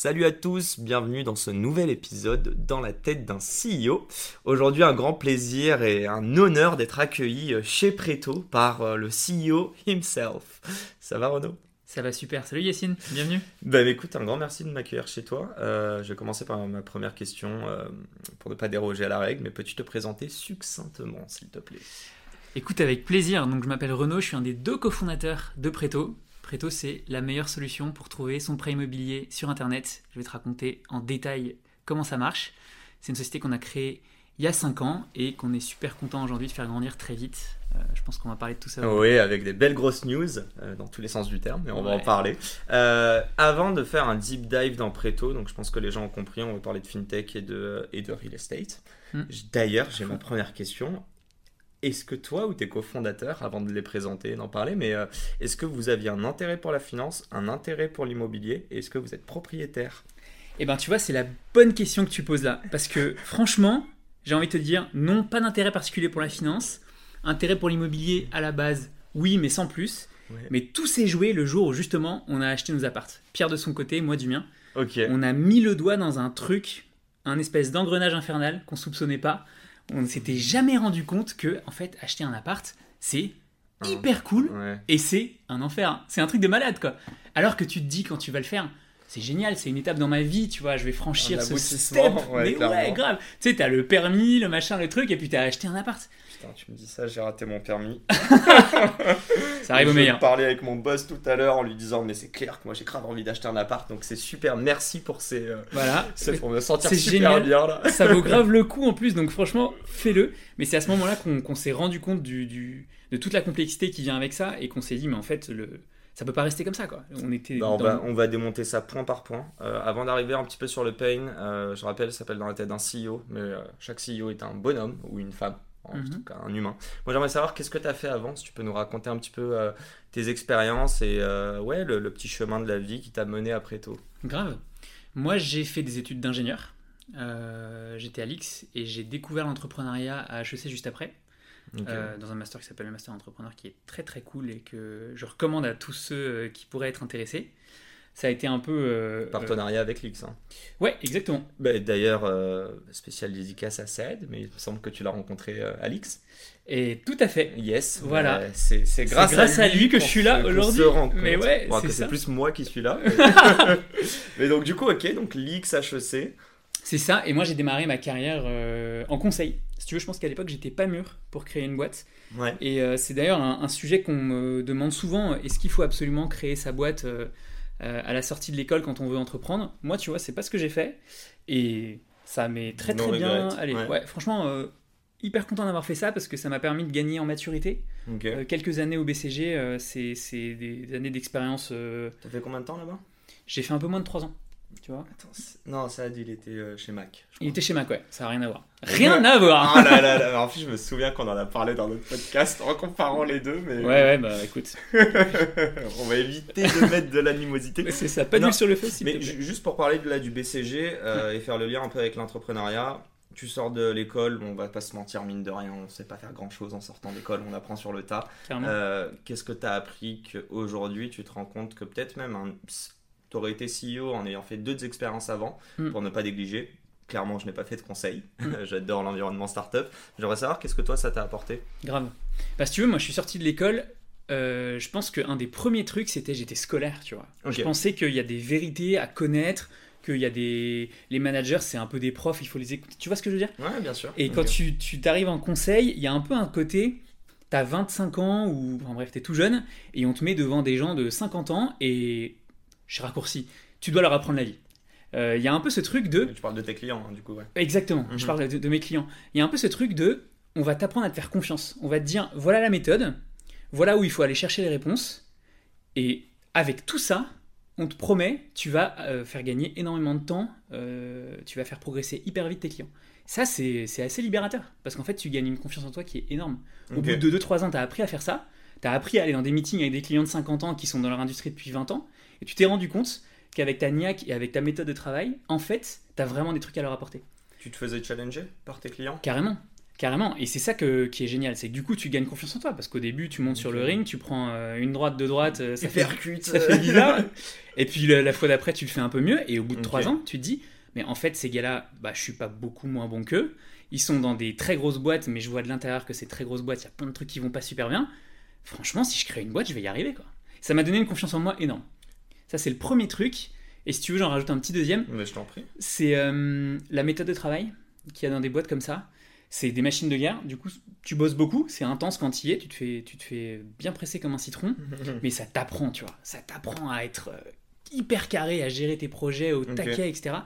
Salut à tous, bienvenue dans ce nouvel épisode dans la tête d'un CEO. Aujourd'hui, un grand plaisir et un honneur d'être accueilli chez Preto par euh, le CEO himself. Ça va Renaud? Ça va super. Salut Yacine, bienvenue. Ben écoute, un grand merci de m'accueillir chez toi. Euh, je vais commencer par ma première question euh, pour ne pas déroger à la règle, mais peux-tu te présenter succinctement, s'il te plaît? Écoute, avec plaisir. Donc je m'appelle Renaud, je suis un des deux cofondateurs de Preto. Preto, c'est la meilleure solution pour trouver son prêt immobilier sur Internet. Je vais te raconter en détail comment ça marche. C'est une société qu'on a créée il y a 5 ans et qu'on est super content aujourd'hui de faire grandir très vite. Euh, je pense qu'on va parler de tout ça. Oui, avec des belles grosses news euh, dans tous les sens du terme, mais on va en parler. Euh, avant de faire un deep dive dans Preto, donc je pense que les gens ont compris, on va parler de fintech et de, et de real estate. Hmm. D'ailleurs, j'ai ma première question. Est-ce que toi ou tes cofondateurs, avant de les présenter et d'en parler, mais euh, est-ce que vous aviez un intérêt pour la finance, un intérêt pour l'immobilier et est-ce que vous êtes propriétaire? Eh ben tu vois, c'est la bonne question que tu poses là. Parce que franchement, j'ai envie de te dire, non, pas d'intérêt particulier pour la finance, intérêt pour l'immobilier à la base, oui, mais sans plus. Mais tout s'est joué le jour où justement on a acheté nos appartes. Pierre de son côté, moi du mien. On a mis le doigt dans un truc, un espèce d'engrenage infernal qu'on soupçonnait pas on ne s'était jamais rendu compte que, en fait, acheter un appart, c'est hyper cool et c'est un enfer. C'est un truc de malade, quoi. Alors que tu te dis, quand tu vas le faire, c'est génial, c'est une étape dans ma vie, tu vois, je vais franchir ce step. mais ouais, grave. Tu sais, t'as le permis, le machin, le truc, et puis t'as acheté un appart. Putain, tu me dis ça, j'ai raté mon permis. ça arrive au meilleur. Je parlais avec mon boss tout à l'heure en lui disant, mais c'est clair que moi j'ai grave envie d'acheter un appart, donc c'est super, merci pour ces. Euh, voilà. pour me sentir super génial. bien là. ça vaut grave le coup en plus, donc franchement, fais-le. Mais c'est à ce moment-là qu'on s'est rendu compte du, de toute la complexité qui vient avec ça et qu'on s'est dit, mais en fait, le ça peut pas rester comme ça quoi. On était. Bah, on, va, on, va, démonter ça point par point. Euh, avant d'arriver un petit peu sur le pain, euh, je rappelle, ça s'appelle dans la tête d'un CEO, mais chaque CEO est un bonhomme ou une femme en mhm. tout cas un humain. Moi j'aimerais savoir qu'est-ce que tu as fait avant, si tu peux nous raconter un petit peu euh, tes expériences et euh, ouais, le, petit chemin de la vie qui t'a mené après tout. Grave. Moi j'ai fait des études d'ingénieur. Euh, j'étais à l'X et j'ai découvert l'entrepreneuriat à HEC juste après. dans un master qui s'appelle le master entrepreneur qui est très très cool et que je recommande à tous ceux qui pourraient être intéressés ça a été un peu. Euh, Partenariat avec l'X. Hein. Ouais, exactement. Bah, d'ailleurs, euh, spécial dédicace à Saed, mais il me semble que tu l'as rencontré euh, à l'X. Et tout à fait. Yes. Voilà. c'est grâce, grâce, à, lui que je suis là aujourd'hui. Mais ouais, c'est plus moi qui suis là. mais donc, du coup, ok, donc l'X HEC. C'est ça, et moi j'ai démarré ma carrière en conseil. Si tu veux, je pense qu'à l'époque j'étais pas mûr pour créer une boîte. Ouais. Et c'est d'ailleurs un, un, sujet qu'on me demande souvent est-ce qu'il faut absolument créer sa boîte euh, à la sortie de l'école quand on veut entreprendre. Moi, tu vois, c'est pas ce que j'ai fait. Et ça m'est très très bien. Allez, ouais. franchement, euh, hyper content d'avoir fait ça parce que ça m'a permis de gagner en maturité. Euh, quelques années au BCG, c'est des années d'expérience. T'as fait combien de temps là-bas? J'ai fait un peu moins de 3 ans tu vois. non, ça il était euh, chez Mac. Il était chez Mac, ouais, ça n'a rien à voir. Rien à voir Ah là là là, en fait, je me souviens qu'on en a parlé dans notre podcast en comparant les deux, mais. Ouais, ouais, bah écoute. On va éviter de mettre de l'animosité. C'est ça, pas nul sur le feu, si Mais juste pour parler de, là, du BCG euh, et faire le lien un peu avec l'entrepreneuriat, tu sors de l'école, on va pas se mentir, mine de rien, on sait pas faire grand chose en sortant d'école, on apprend sur le tas. Euh, Qu'est-ce que tu as appris qu'aujourd'hui tu te rends compte que peut-être même un tu aurais été CEO en ayant fait deux expériences avant, hmm. pour ne pas négliger. Clairement, je n'ai pas fait de conseils. Hmm. J'adore l'environnement startup. J'aimerais savoir qu'est-ce que toi, ça t'a apporté? Grave. Parce que tu veux, moi, je suis sorti de l'école. Euh, je pense qu'un des premiers trucs, c'était j'étais scolaire, tu vois. Je pensais qu'il y a des vérités à connaître, qu'il y a des... Les managers, c'est un peu des profs, il faut les écouter. Tu vois ce que je veux dire? Ouais, bien sûr. Et quand tu, tu t'arrives en conseil, il y a un peu un côté t'as 25 ans ou en bref t'es tout jeune et on te met devant des gens de 50 ans et je raccourcis, tu dois leur apprendre la vie. Euh, il y a un peu ce truc de... Tu parles de tes clients, hein, du coup, ouais. Exactement, je mhm. parle de, mes clients. Il y a un peu ce truc de, on va t'apprendre à te faire confiance. On va te dire, voilà la méthode, voilà où il faut aller chercher les réponses, et avec tout ça, on te promet, tu vas euh, faire gagner énormément de temps, euh, tu vas faire progresser hyper vite tes clients. Ça, c'est assez libérateur, parce qu'en fait, tu gagnes une confiance en toi qui est énorme. Au bout de 2-3 ans, tu as appris à faire ça, tu as appris à aller dans des meetings avec des clients de 50 ans qui sont dans leur industrie depuis 20 ans, et tu t'es rendu compte qu'avec ta niaque et avec ta méthode de travail, en fait, tu as vraiment des trucs à leur apporter. Tu te faisais challenger par tes clients? Carrément. Carrément, et c'est ça qui est génial, c'est que du coup tu gagnes confiance en toi, parce qu'au début tu montes sur le ring, tu prends euh, une droite, deux droites, euh, ça, fait, ça fait bizarre, et puis la, fois d'après tu le fais un peu mieux, et au bout de trois ans tu te dis, mais en fait ces gars-là, bah, je suis pas beaucoup moins bon qu'eux, ils sont dans des très grosses boîtes, mais je vois de l'intérieur que ces très grosses boîtes, il y a plein de trucs qui vont pas super bien, franchement si je crée une boîte je vais y arriver quoi. Ça m'a donné une confiance en moi énorme. Ça c'est le premier truc, et si tu veux j'en rajoute un petit deuxième, mais je t'en prie. c'est euh, la méthode de travail qu'il y a dans des boîtes comme ça c'est des machines de guerre. Du coup, tu bosses beaucoup, c'est intense quand tu y es, tu te fais, tu te fais bien presser comme un citron, mais ça t'apprend, tu vois. Ça t'apprend à être euh, hyper carré, à gérer tes projets au taquet, etc.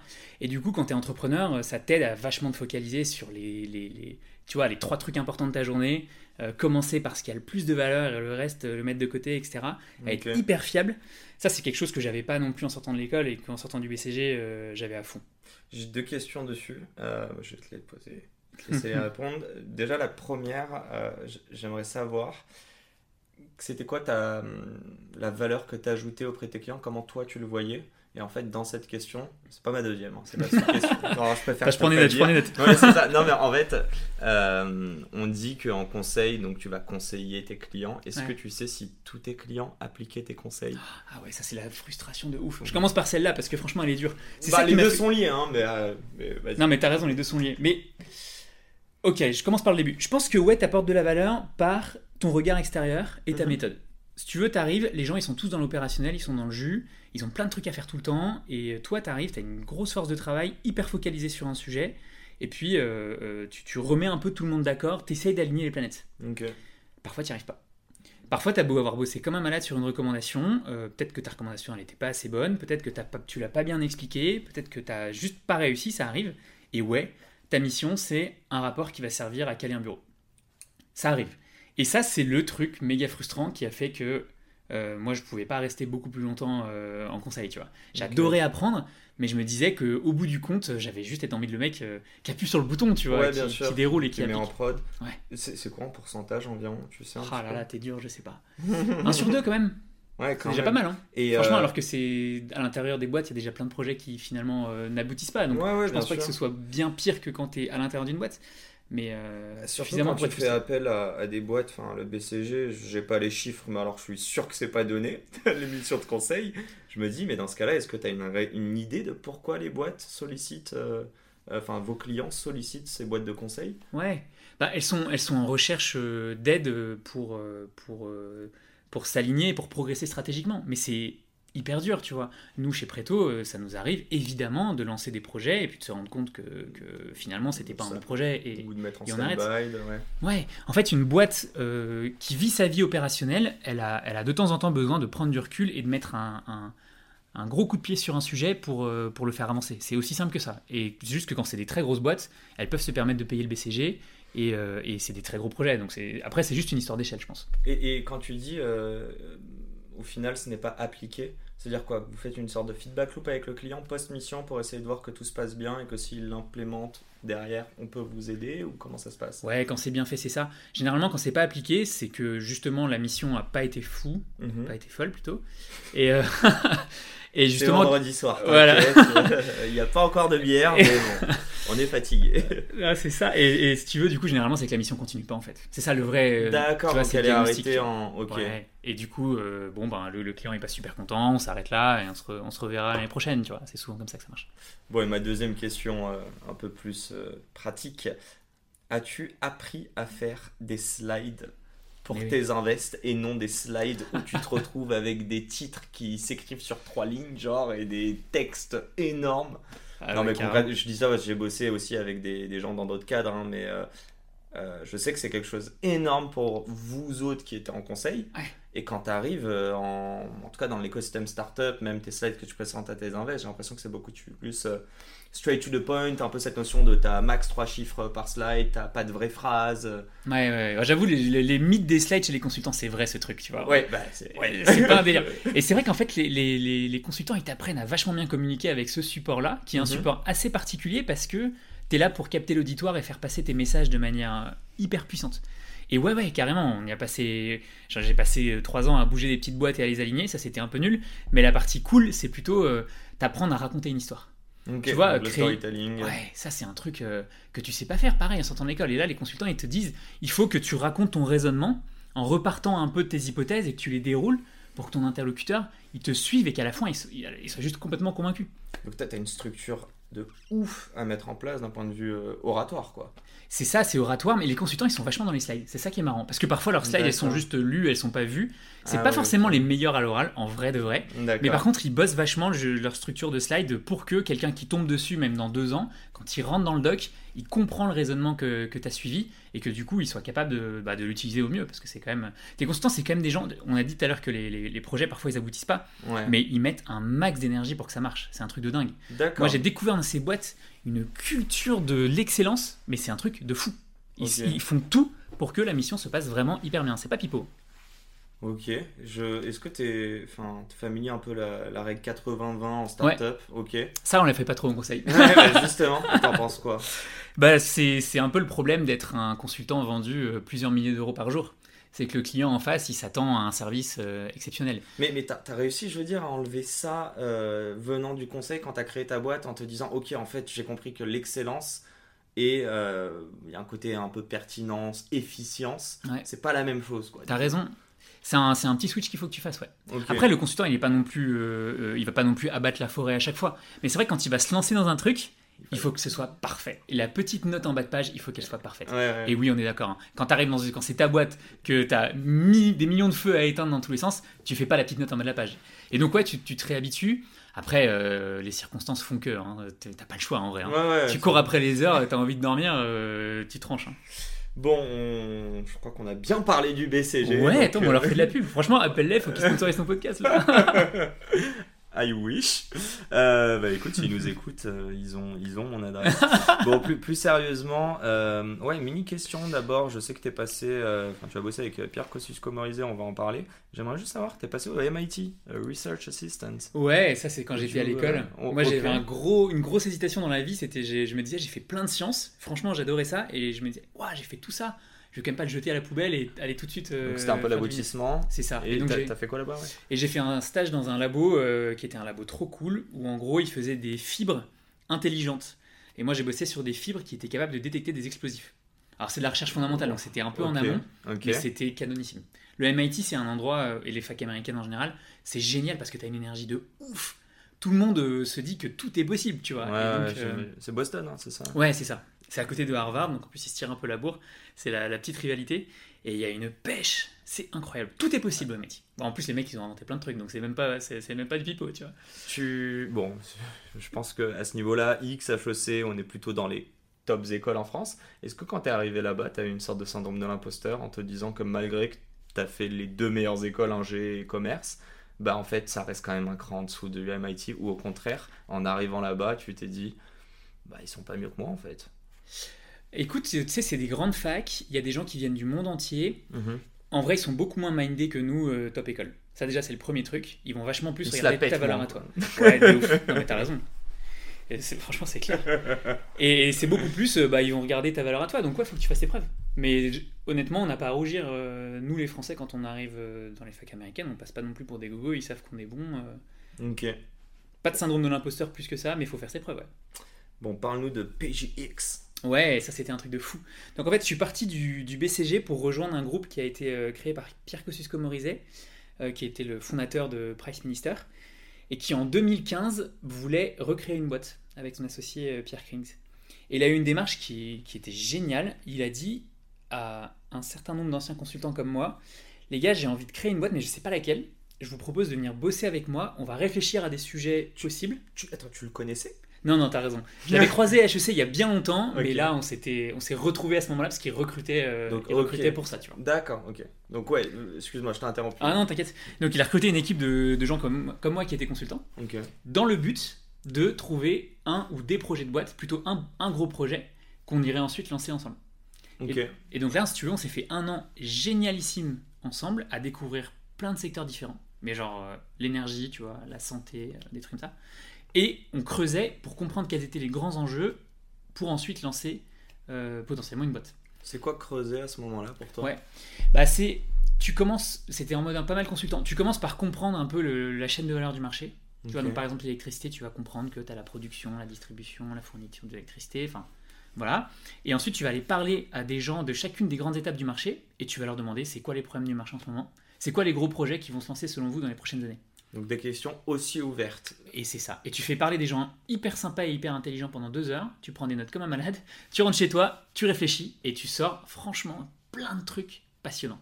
Et du coup, quand tu es entrepreneur, euh, ça t'aide à vachement te focaliser sur les, les, tu vois, les trois trucs importants de ta journée. Euh, commencer par ce qui a le plus de valeur et le reste le mettre de côté, etc. À être hyper fiable. Ça, c'est quelque chose que j'avais pas non plus en sortant de l'école et qu'en sortant du BCG, j'avais à fond. J'ai deux questions dessus. je vais te les poser laisser répondre. Déjà, la première, euh, j'aimerais savoir, c'était quoi ta, la valeur que tu as ajoutée auprès de tes clients? Comment toi, tu le voyais? Et en fait, dans cette question, c'est pas ma deuxième, hein, c'est seule question. je préfère. je prends net, je net. Non, mais en fait, euh, on dit qu'en conseil, donc tu vas conseiller tes clients. Est-ce que tu sais si tous tes clients appliquaient tes conseils? Ah ouais, ça c'est la frustration de ouf. Je commence par celle-là parce que franchement, elle est dure. Bah, ça les deux sont liés, hein, mais, euh, mais Non, mais t'as raison, les deux sont liés. Mais Ok, je commence par le début. Je pense que ouais, t'apportes de la valeur par ton regard extérieur et ta mhm. méthode. Si tu veux, t'arrives, les gens ils sont tous dans l'opérationnel, ils sont dans le jus, ils ont plein de trucs à faire tout le temps, et toi t'arrives, t'as une grosse force de travail, hyper focalisée sur un sujet, et puis euh, euh, tu, remets un peu tout le monde d'accord, t'essayes d'aligner les planètes. Parfois t'y arrives pas. Parfois, t'as beau avoir bossé comme un malade sur une recommandation, euh, peut-être que ta recommandation elle n'était pas assez bonne, peut-être que pas, tu l'as pas bien expliqué, peut-être que t'as juste pas réussi, ça arrive. Et ouais, ta mission, c'est un rapport qui va servir à caler un bureau. Ça arrive. Et ça, c'est le truc méga frustrant qui a fait que euh, moi, je pouvais pas rester beaucoup plus longtemps euh, en conseil, tu vois. J'adorais apprendre, mais je me disais que au bout du compte, j'avais juste envie de le mec euh, qui appuie sur le bouton, tu vois, qui, déroule et qui, met en prod. Ouais. C'est quoi en pourcentage environ, tu sais Ah là là, t'es dur, je sais pas. un sur deux quand même. Ouais, c'est déjà pas mal. Hein. Et Franchement, alors que c'est à l'intérieur des boîtes, il y a déjà plein de projets qui finalement n'aboutissent pas. Donc je pense pas que ce soit bien pire que quand tu es à l'intérieur d'une boîte. Mais euh, suffisamment quand tu fais appel à, des boîtes, enfin le BCG, j'ai pas les chiffres, mais alors je suis sûr que c'est pas donné, les missions de conseil. Je me dis, mais dans ce cas-là, est-ce que tu as une, une, idée de pourquoi les boîtes sollicitent, euh, enfin vos clients sollicitent ces boîtes de conseil? Ouais, bah, elles, sont, elles sont en recherche euh, d'aide pour, pour, pour s'aligner et pour progresser stratégiquement. Mais c'est hyper dur, tu vois. Nous, chez Preto, euh, ça nous arrive évidemment de lancer des projets et puis de se rendre compte que, que finalement, c'était pas un bon projet et, de mettre en et on arrête. Ouais. ouais. en fait, une boîte euh, qui vit sa vie opérationnelle, elle a, elle a de temps en temps besoin de prendre du recul et de mettre un, un, un gros coup de pied sur un sujet pour, euh, pour le faire avancer. C'est aussi simple que ça. Et juste que quand c'est des très grosses boîtes, elles peuvent se permettre de payer le BCG et, et c'est des très gros projets. Donc après, c'est juste une histoire d'échelle, je pense. Et, et, quand tu dis au final ce n'est pas appliqué. C'est-à-dire quoi Vous faites une sorte de feedback loop avec le client post-mission pour essayer de voir que tout se passe bien et que s'il l'implémente derrière, on peut vous aider ou comment ça se passe? Ouais, quand c'est bien fait, c'est ça. Généralement, quand c'est pas appliqué, c'est que justement la mission a pas été fou, mhm. pas été folle plutôt. Et, euh, Et justement, vendredi soir. Voilà. Il n'y a pas encore de bière, mais bon, on est fatigué. Ah, c'est ça. Et, si tu veux, du coup, généralement, c'est que la mission continue pas en fait. C'est ça le vrai. Euh, D'accord. Donc elle est arrêtée en. Ok. Et du coup, euh, bon ben le, client est pas super content, on s'arrête là et on se, on se reverra l'année prochaine. Tu vois, c'est souvent comme ça que ça marche. Bon, et ma deuxième question, euh, un peu plus pratique. As-tu appris à faire des slides pour tes invests et non des slides où tu te retrouves avec des titres qui s'écrivent sur trois lignes, genre, et des textes énormes? Ah non, mais je dis ça parce que j'ai bossé aussi avec des, des gens dans d'autres cadres, hein, mais euh, euh, je sais que c'est quelque chose énorme pour vous autres qui étaient en conseil. Et quand tu arrives, euh, en, en, tout cas dans l'écosystème startup, même tes slides que tu présentes à tes invests, j'ai l'impression que c'est beaucoup plus euh, straight to the point, un peu cette notion de t'as max 3 chiffres par slide, t'as pas de vraies phrases. Ouais, ouais, j'avoue, les, les, mythes des slides chez les consultants, c'est vrai ce truc, tu vois. Ouais, bah, c'est pas un délire. Et c'est vrai qu'en fait, les, les, consultants, ils t'apprennent à vachement bien communiquer avec ce support-là, qui est un mhm. support assez particulier parce que tu es là pour capter l'auditoire et faire passer tes messages de manière hyper puissante. Et ouais, ouais, carrément, on y a passé. J'ai passé euh, trois ans à bouger des petites boîtes et à les aligner, ça c'était un peu nul. Mais la partie cool, c'est plutôt euh, t'apprendre à raconter une histoire. tu vois, storytelling. Ouais, ça c'est un truc euh, que tu sais pas faire, pareil, en sortant de l'école. Et là, les consultants, ils te disent il faut que tu racontes ton raisonnement en repartant un peu de tes hypothèses et que tu les déroules pour que ton interlocuteur, il te suive et qu'à la fin, il, il soit juste complètement convaincu. Donc, tu as une structure de ouf à mettre en place d'un point de vue euh, oratoire, quoi. C'est ça, c'est oratoire, mais les consultants, ils sont vachement dans les slides. C'est ça qui est marrant. Parce que parfois, leurs slides, elles sont juste lues, elles sont pas vues. C'est ah pas forcément les meilleurs à l'oral, en vrai de vrai. Mais par contre, ils bossent vachement leur structure de slide pour que quelqu'un qui tombe dessus, même dans deux ans, quand il rentre dans le doc, il comprend le raisonnement que, que tu as suivi et que du coup, il soit capable de, bah, de l'utiliser au mieux. Parce que c'est quand même. Tes consultants, c'est quand même des gens. On a dit tout à l'heure que les, les, projets, parfois, ils aboutissent pas. Mais ils mettent un max d'énergie pour que ça marche. C'est un truc de dingue. Moi, j'ai découvert dans ces boîtes une culture de l'excellence, mais c'est un truc de fou. Ils, ils, font tout pour que la mission se passe vraiment hyper bien. C'est pas pipeau. Ok. Je... Est-ce que tu es... Enfin, familier un peu la, la règle 80-20 en startup? Ok. Ça, on la fait pas trop en conseil. Ouais, bah, justement, t'en penses quoi? Bah, C'est un peu le problème d'être un consultant vendu euh, plusieurs milliers d'euros par jour. C'est que le client en face, il s'attend à un service euh, exceptionnel. Mais, mais tu as, réussi, je veux dire, à enlever ça euh, venant du conseil quand tu as créé ta boîte en te disant Ok, en fait, j'ai compris que l'excellence et il y a un côté un peu pertinence, efficience. C'est pas la même chose. Tu as raison. C'est un, un, petit switch qu'il faut que tu fasses, ouais. Après, le consultant, il est pas non plus, euh, euh, il va pas non plus abattre la forêt à chaque fois. Mais c'est vrai que quand il va se lancer dans un truc, il faut que ce soit parfait. Et la petite note en bas de page, il faut qu'elle soit parfaite. Et oui, on est d'accord. Hein. Quand tu arrives dans quand c'est ta boîte, que tu as mis des millions de feux à éteindre dans tous les sens, tu fais pas la petite note en bas de la page. Et donc ouais, tu, tu te réhabitues. Après, euh, les circonstances font que hein, t'as pas le choix en vrai. Hein. tu cours après les heures, tu as envie de dormir, tu tranches. Bon, je crois qu'on a bien parlé du BCG. Ouais, attends, on leur fait de la pub. Franchement, appelle-les, faut qu'ils sponsorisent son podcast là. I wish. Euh, bah écoute, s'ils nous écoutent, euh, ils, ont, ils ont mon adresse. bon, plus, plus sérieusement, euh, ouais, mini question d'abord. Je sais que tu es passé, enfin, tu as bossé avec Pierre Kosciusko-Morizet, on va en parler. J'aimerais juste savoir, tu es passé au MIT, Research Assistant. Ouais, ça c'est quand j'étais à l'école. Moi j'avais un gros, une grosse hésitation dans la vie. C'était, je me disais, j'ai fait plein de sciences. Franchement, j'adorais ça. Et je me disais, waouh, j'ai fait tout ça je vais quand même pas le jeter à la poubelle et aller tout de suite. donc c'était un peu l'aboutissement. C'est ça. Et, donc t'as fait quoi là-bas Et j'ai fait un stage dans un labo euh, qui était un labo trop cool où en gros ils faisaient des fibres intelligentes. Et moi j'ai bossé sur des fibres qui étaient capables de détecter des explosifs. Alors c'est de la recherche fondamentale, donc c'était un peu en amont, mais c'était canonissime. Le MIT c'est un endroit, euh, et les facs américaines en général, c'est génial parce que tu as une énergie de ouf. Tout le monde euh, se dit que tout est possible, tu vois. c'est Boston, hein, c'est ça? Ouais, c'est ça. C'est à côté de Harvard, donc en plus ils se tirent un peu la bourre. C'est la, petite rivalité. Et il y a une pêche, c'est incroyable. Tout est possible métier. en plus, les mecs, ils ont inventé plein de trucs, donc c'est même pas, c'est, même pas du pipeau, tu vois. Tu, bon, je pense que à ce niveau-là, X, HEC, on est plutôt dans les tops écoles en France. Est-ce que quand tu es arrivé là-bas, tu as eu une sorte de syndrome de l'imposteur en te disant que malgré que tu as fait les deux meilleures écoles, ingé et commerce, bah en fait, ça reste quand même un cran en dessous de MIT, ou au contraire, en arrivant là-bas, tu t'es dit, bah ils sont pas mieux que moi en fait. Écoute, tu sais, c'est des grandes facs, il y a des gens qui viennent du monde entier. Mhm. En vrai, ils sont beaucoup moins mindés que nous, euh, top école. Ça, déjà, c'est le premier truc. Ils vont vachement plus regarder ta valeur à toi. Ouais, de ouf. Non, mais t'as raison. franchement, c'est clair. Et c'est beaucoup plus, euh, bah, ils vont regarder ta valeur à toi. Donc, ouais, faut que tu fasses tes preuves. Mais honnêtement, on n'a pas à rougir. Euh, nous, les Français, quand on arrive dans les facs américaines, on passe pas non plus pour des gogos. Ils savent qu'on est bon. Ok. Pas de syndrome de l'imposteur plus que ça, mais il faut faire ses preuves. Ouais. Bon, parle-nous de PGX. Ouais, ça c'était un truc de fou. Donc en fait, je suis parti du, BCG pour rejoindre un groupe qui a été euh, créé par Pierre Kosciusko-Morizet, euh, qui était le fondateur de Price Minister, et qui en 2015 voulait recréer une boîte avec son associé euh, Pierre Krings. Et il a eu une démarche qui, était géniale. Il a dit à un certain nombre d'anciens consultants comme moi, les gars, j'ai envie de créer une boîte, mais je ne sais pas laquelle. Je vous propose de venir bosser avec moi. On va réfléchir à des sujets possibles. Tu, attends, tu le connaissais? Non, non, t'as raison. Je l'avais croisé à HEC il y a bien longtemps, mais là, on s'était, on s'est retrouvé à ce moment-là parce qu'il recrutait, euh, pour ça, tu vois. D'accord, ok. Donc ouais, euh, excuse-moi, je t'ai interrompu. Ah non, t'inquiète. Donc il a recruté une équipe de, gens comme, comme moi qui étaient consultants, dans le but de trouver un ou des projets de boîte, plutôt un, un gros projet qu'on irait ensuite lancer ensemble. Et, et, donc là, si tu veux, on s'est fait un an génialissime ensemble à découvrir plein de secteurs différents. Mais genre euh, l'énergie, tu vois, la santé, des trucs comme ça. Et on creusait pour comprendre quels étaient les grands enjeux pour ensuite lancer euh, potentiellement une boîte. C'est quoi creuser à ce moment-là pour toi? Ouais, bah c'est tu commences, c'était en mode un pas mal consultant. Tu commences par comprendre un peu la chaîne de valeur du marché. Tu vois, donc par exemple l'électricité, tu vas comprendre que tu as la production, la distribution, la fourniture d'électricité, enfin voilà. Et ensuite, tu vas aller parler à des gens de chacune des grandes étapes du marché et tu vas leur demander c'est quoi les problèmes du marché en ce moment, c'est quoi les gros projets qui vont se lancer selon vous dans les prochaines années? Donc des questions aussi ouvertes. Et c'est ça. Et tu fais parler des gens hyper sympas et hyper intelligents pendant deux heures, tu prends des notes comme un malade, tu rentres chez toi, tu réfléchis et tu sors franchement plein de trucs passionnants.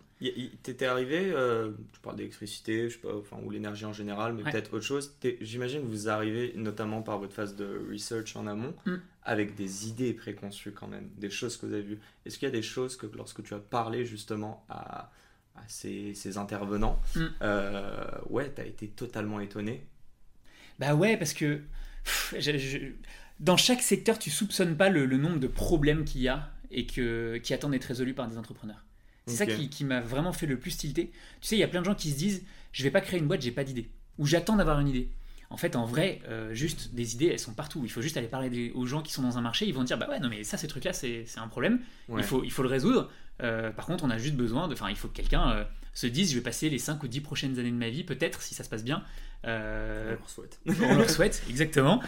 T'étais arrivé, euh, tu parles d'électricité, je sais pas, enfin, ou l'énergie en général, mais peut-être autre chose. J'imagine que vous arrivez, notamment par votre phase de research en amont, mm. avec des idées préconçues quand même, des choses que vous avez vues. Est-ce qu'il y a des choses que lorsque tu as parlé justement à, ces, intervenants, mm. euh, ouais, tu as été totalement étonné Bah ouais, parce que dans chaque secteur, tu soupçonnes pas le, nombre de problèmes qu'il y a et que, qui attendent d'être résolus par des entrepreneurs. C'est ça qui, m'a vraiment fait le plus tilter. Tu sais, il y a plein de gens qui se disent je vais pas créer une boîte, j'ai pas d'idée. Ou j'attends d'avoir une idée. En fait, en vrai, euh, juste des idées, elles sont partout. Il faut juste aller parler aux gens qui sont dans un marché. Ils vont dire bah ouais, non mais ça, ces trucs-là, c'est un problème. Il, faut, il faut le résoudre. Euh, par contre, on a juste besoin de. Enfin, il faut que quelqu'un euh, se dise je vais passer les 5 ou 10 prochaines années de ma vie, peut-être, si ça se passe bien. Euh, on leur souhaite. on leur souhaite, exactement,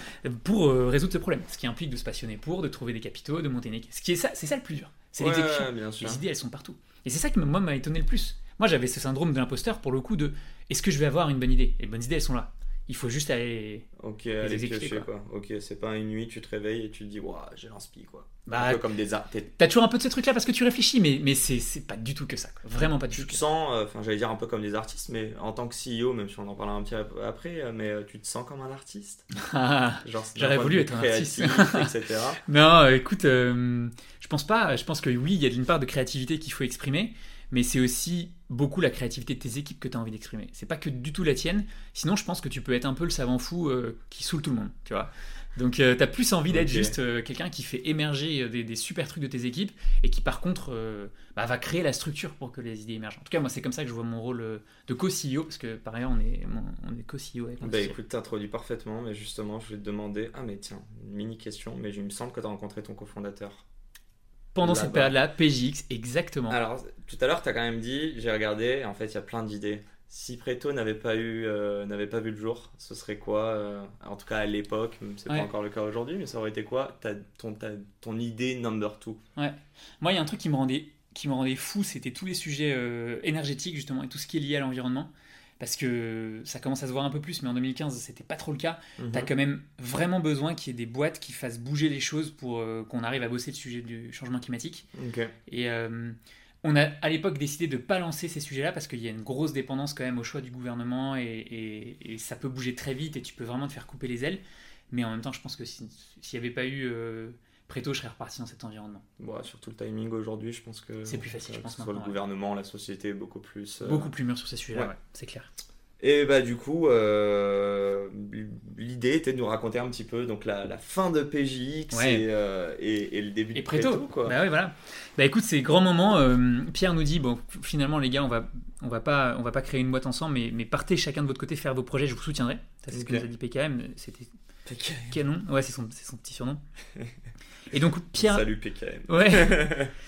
pour résoudre ce problème. Ce qui implique de se passionner pour, de trouver des capitaux, de monter une équipe. Ce qui est ça, c'est ça le plus dur. C'est l'exécution. Les idées, elles sont partout. Et c'est ça qui, moi, m'a étonné le plus. Moi, j'avais ce syndrome de l'imposteur pour le coup de est-ce que je vais avoir une bonne idée? Et les bonnes idées, elles sont là. Il faut juste aller. Ok, aller piocher, quoi. Ok, c'est pas une nuit, tu te réveilles et tu te dis, waouh, j'ai l'inspi, quoi. Bah, un peu comme des arts. T'as toujours un peu de ce truc-là parce que tu réfléchis, mais, mais c'est pas du tout que ça. Vraiment pas du tout. Tu te sens, euh, enfin, j'allais dire un peu comme des artistes, mais en tant que CEO, même si on en parlera un petit peu après, euh, mais euh, tu te sens comme un artiste? J'aurais voulu être un artiste. etc. Non, écoute, je pense pas. Je pense que oui, il y a d'une part de créativité qu'il faut exprimer mais c'est aussi beaucoup la créativité de tes équipes que tu as envie d'exprimer. C'est pas que du tout la tienne, sinon je pense que tu peux être un peu le savant fou euh, qui saoule tout le monde, tu vois. Donc euh, tu as plus envie d'être juste euh, quelqu'un qui fait émerger des, super trucs de tes équipes et qui par contre bah, va créer la structure pour que les idées émergent. En tout cas, moi c'est comme ça que je vois mon rôle de co-CEO, parce que par ailleurs on est, on est co-CEO avec Bah écoute, t'introduis parfaitement, mais justement je vais te demander, ah mais tiens, une mini question, mais il me semble que tu as rencontré ton cofondateur pendant cette période-là, PJX, exactement. Alors, tout à l'heure, tu as quand même dit, j'ai regardé, en fait, il y a plein d'idées. Si Preto n'avait pas eu, euh, n'avait pas vu le jour, ce serait quoi euh, En tout cas à l'époque, c'est pas encore le cas aujourd'hui, mais ça aurait été quoi ta, ton, ton idée number two? Ouais. Moi, il y a un truc qui me rendait, qui me rendait fou, c'était tous les sujets euh, énergétiques justement et tout ce qui est lié à l'environnement parce que ça commence à se voir un peu plus, mais en 2015, c'était pas trop le cas. Mhm. Tu as quand même vraiment besoin qu'il y ait des boîtes qui fassent bouger les choses pour euh, qu'on arrive à bosser le sujet du changement climatique. Et euh, on a à l'époque décidé de ne pas lancer ces sujets-là parce qu'il y a une grosse dépendance quand même au choix du gouvernement et, ça peut bouger très vite et tu peux vraiment te faire couper les ailes. Mais en même temps, je pense que s'il n'y avait pas eu euh, Préto, je serais reparti dans cet environnement. Bon, surtout le timing aujourd'hui, je pense que. C'est plus facile, je pense. Soit le gouvernement, la société, beaucoup plus. Euh, beaucoup plus mûr sur ces sujets-là, c'est clair. Et bah du coup, euh, l'idée était de nous raconter un petit peu donc la, fin de PJX euh, et, et, le début et de Préto. quoi. Bah oui, voilà. Bah écoute, c'est grand moment. Pierre nous dit bon, finalement les gars, on va on va pas on va pas créer une boîte ensemble, mais, mais partez chacun de votre côté faire vos projets, je vous soutiendrai. C'est ce que nous a dit PKM. C'était canon. Ouais, c'est son, son petit surnom. Et donc Pierre. Salut PKM. Ouais.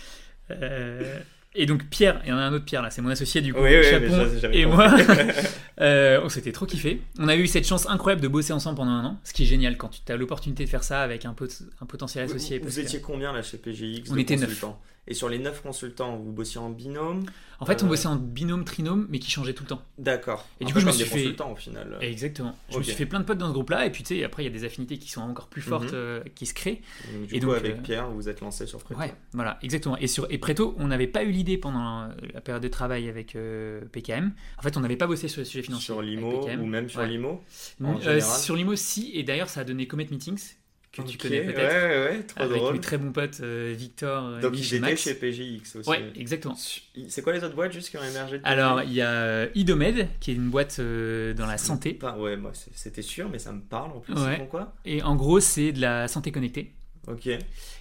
Euh, et donc Pierre, il y en a un autre Pierre là, c'est mon associé du coup, oui, oui, et moi, euh, on s'était trop kiffé. On a eu cette chance incroyable de bosser ensemble pendant un an, ce qui est génial quand tu as l'opportunité de faire ça avec un, pot un potentiel associé. Vous, étiez combien là chez PGX On était neuf. Et sur les 9 consultants, vous bossiez en binôme En fait, on euh, bossait en binôme, trinôme, mais qui changeait tout le temps. D'accord. Et du coup, je me suis fait. consultants au final. Exactement. Je me suis fait plein de potes dans ce groupe-là, et puis tu sais, après, il y a des affinités qui sont encore plus fortes, mhm. euh, qui se créent. du et coup, avec euh, Pierre, vous êtes lancé sur Preto. Ouais, voilà, exactement. Et sur et Preto, on n'avait pas eu l'idée pendant la période de travail avec PKM. En fait, on n'avait pas bossé sur les sujets financiers. Sur l'IMO ou même sur l'IMO Sur l'IMO, si, et d'ailleurs, ça a donné Comet Meetings que tu connais peut-être. Ouais, ouais, trop avec drôle. mes très bons potes Victor. Donc ils étaient chez PGX aussi. Ouais, exactement. C'est quoi les autres boîtes juste qui ont émergé Alors il y a Idomed qui est une boîte dans la santé. Pas, ouais, moi c'était sûr, mais ça me parle en plus. Ouais. Pourquoi? Et en gros c'est de la santé connectée. Ok. Et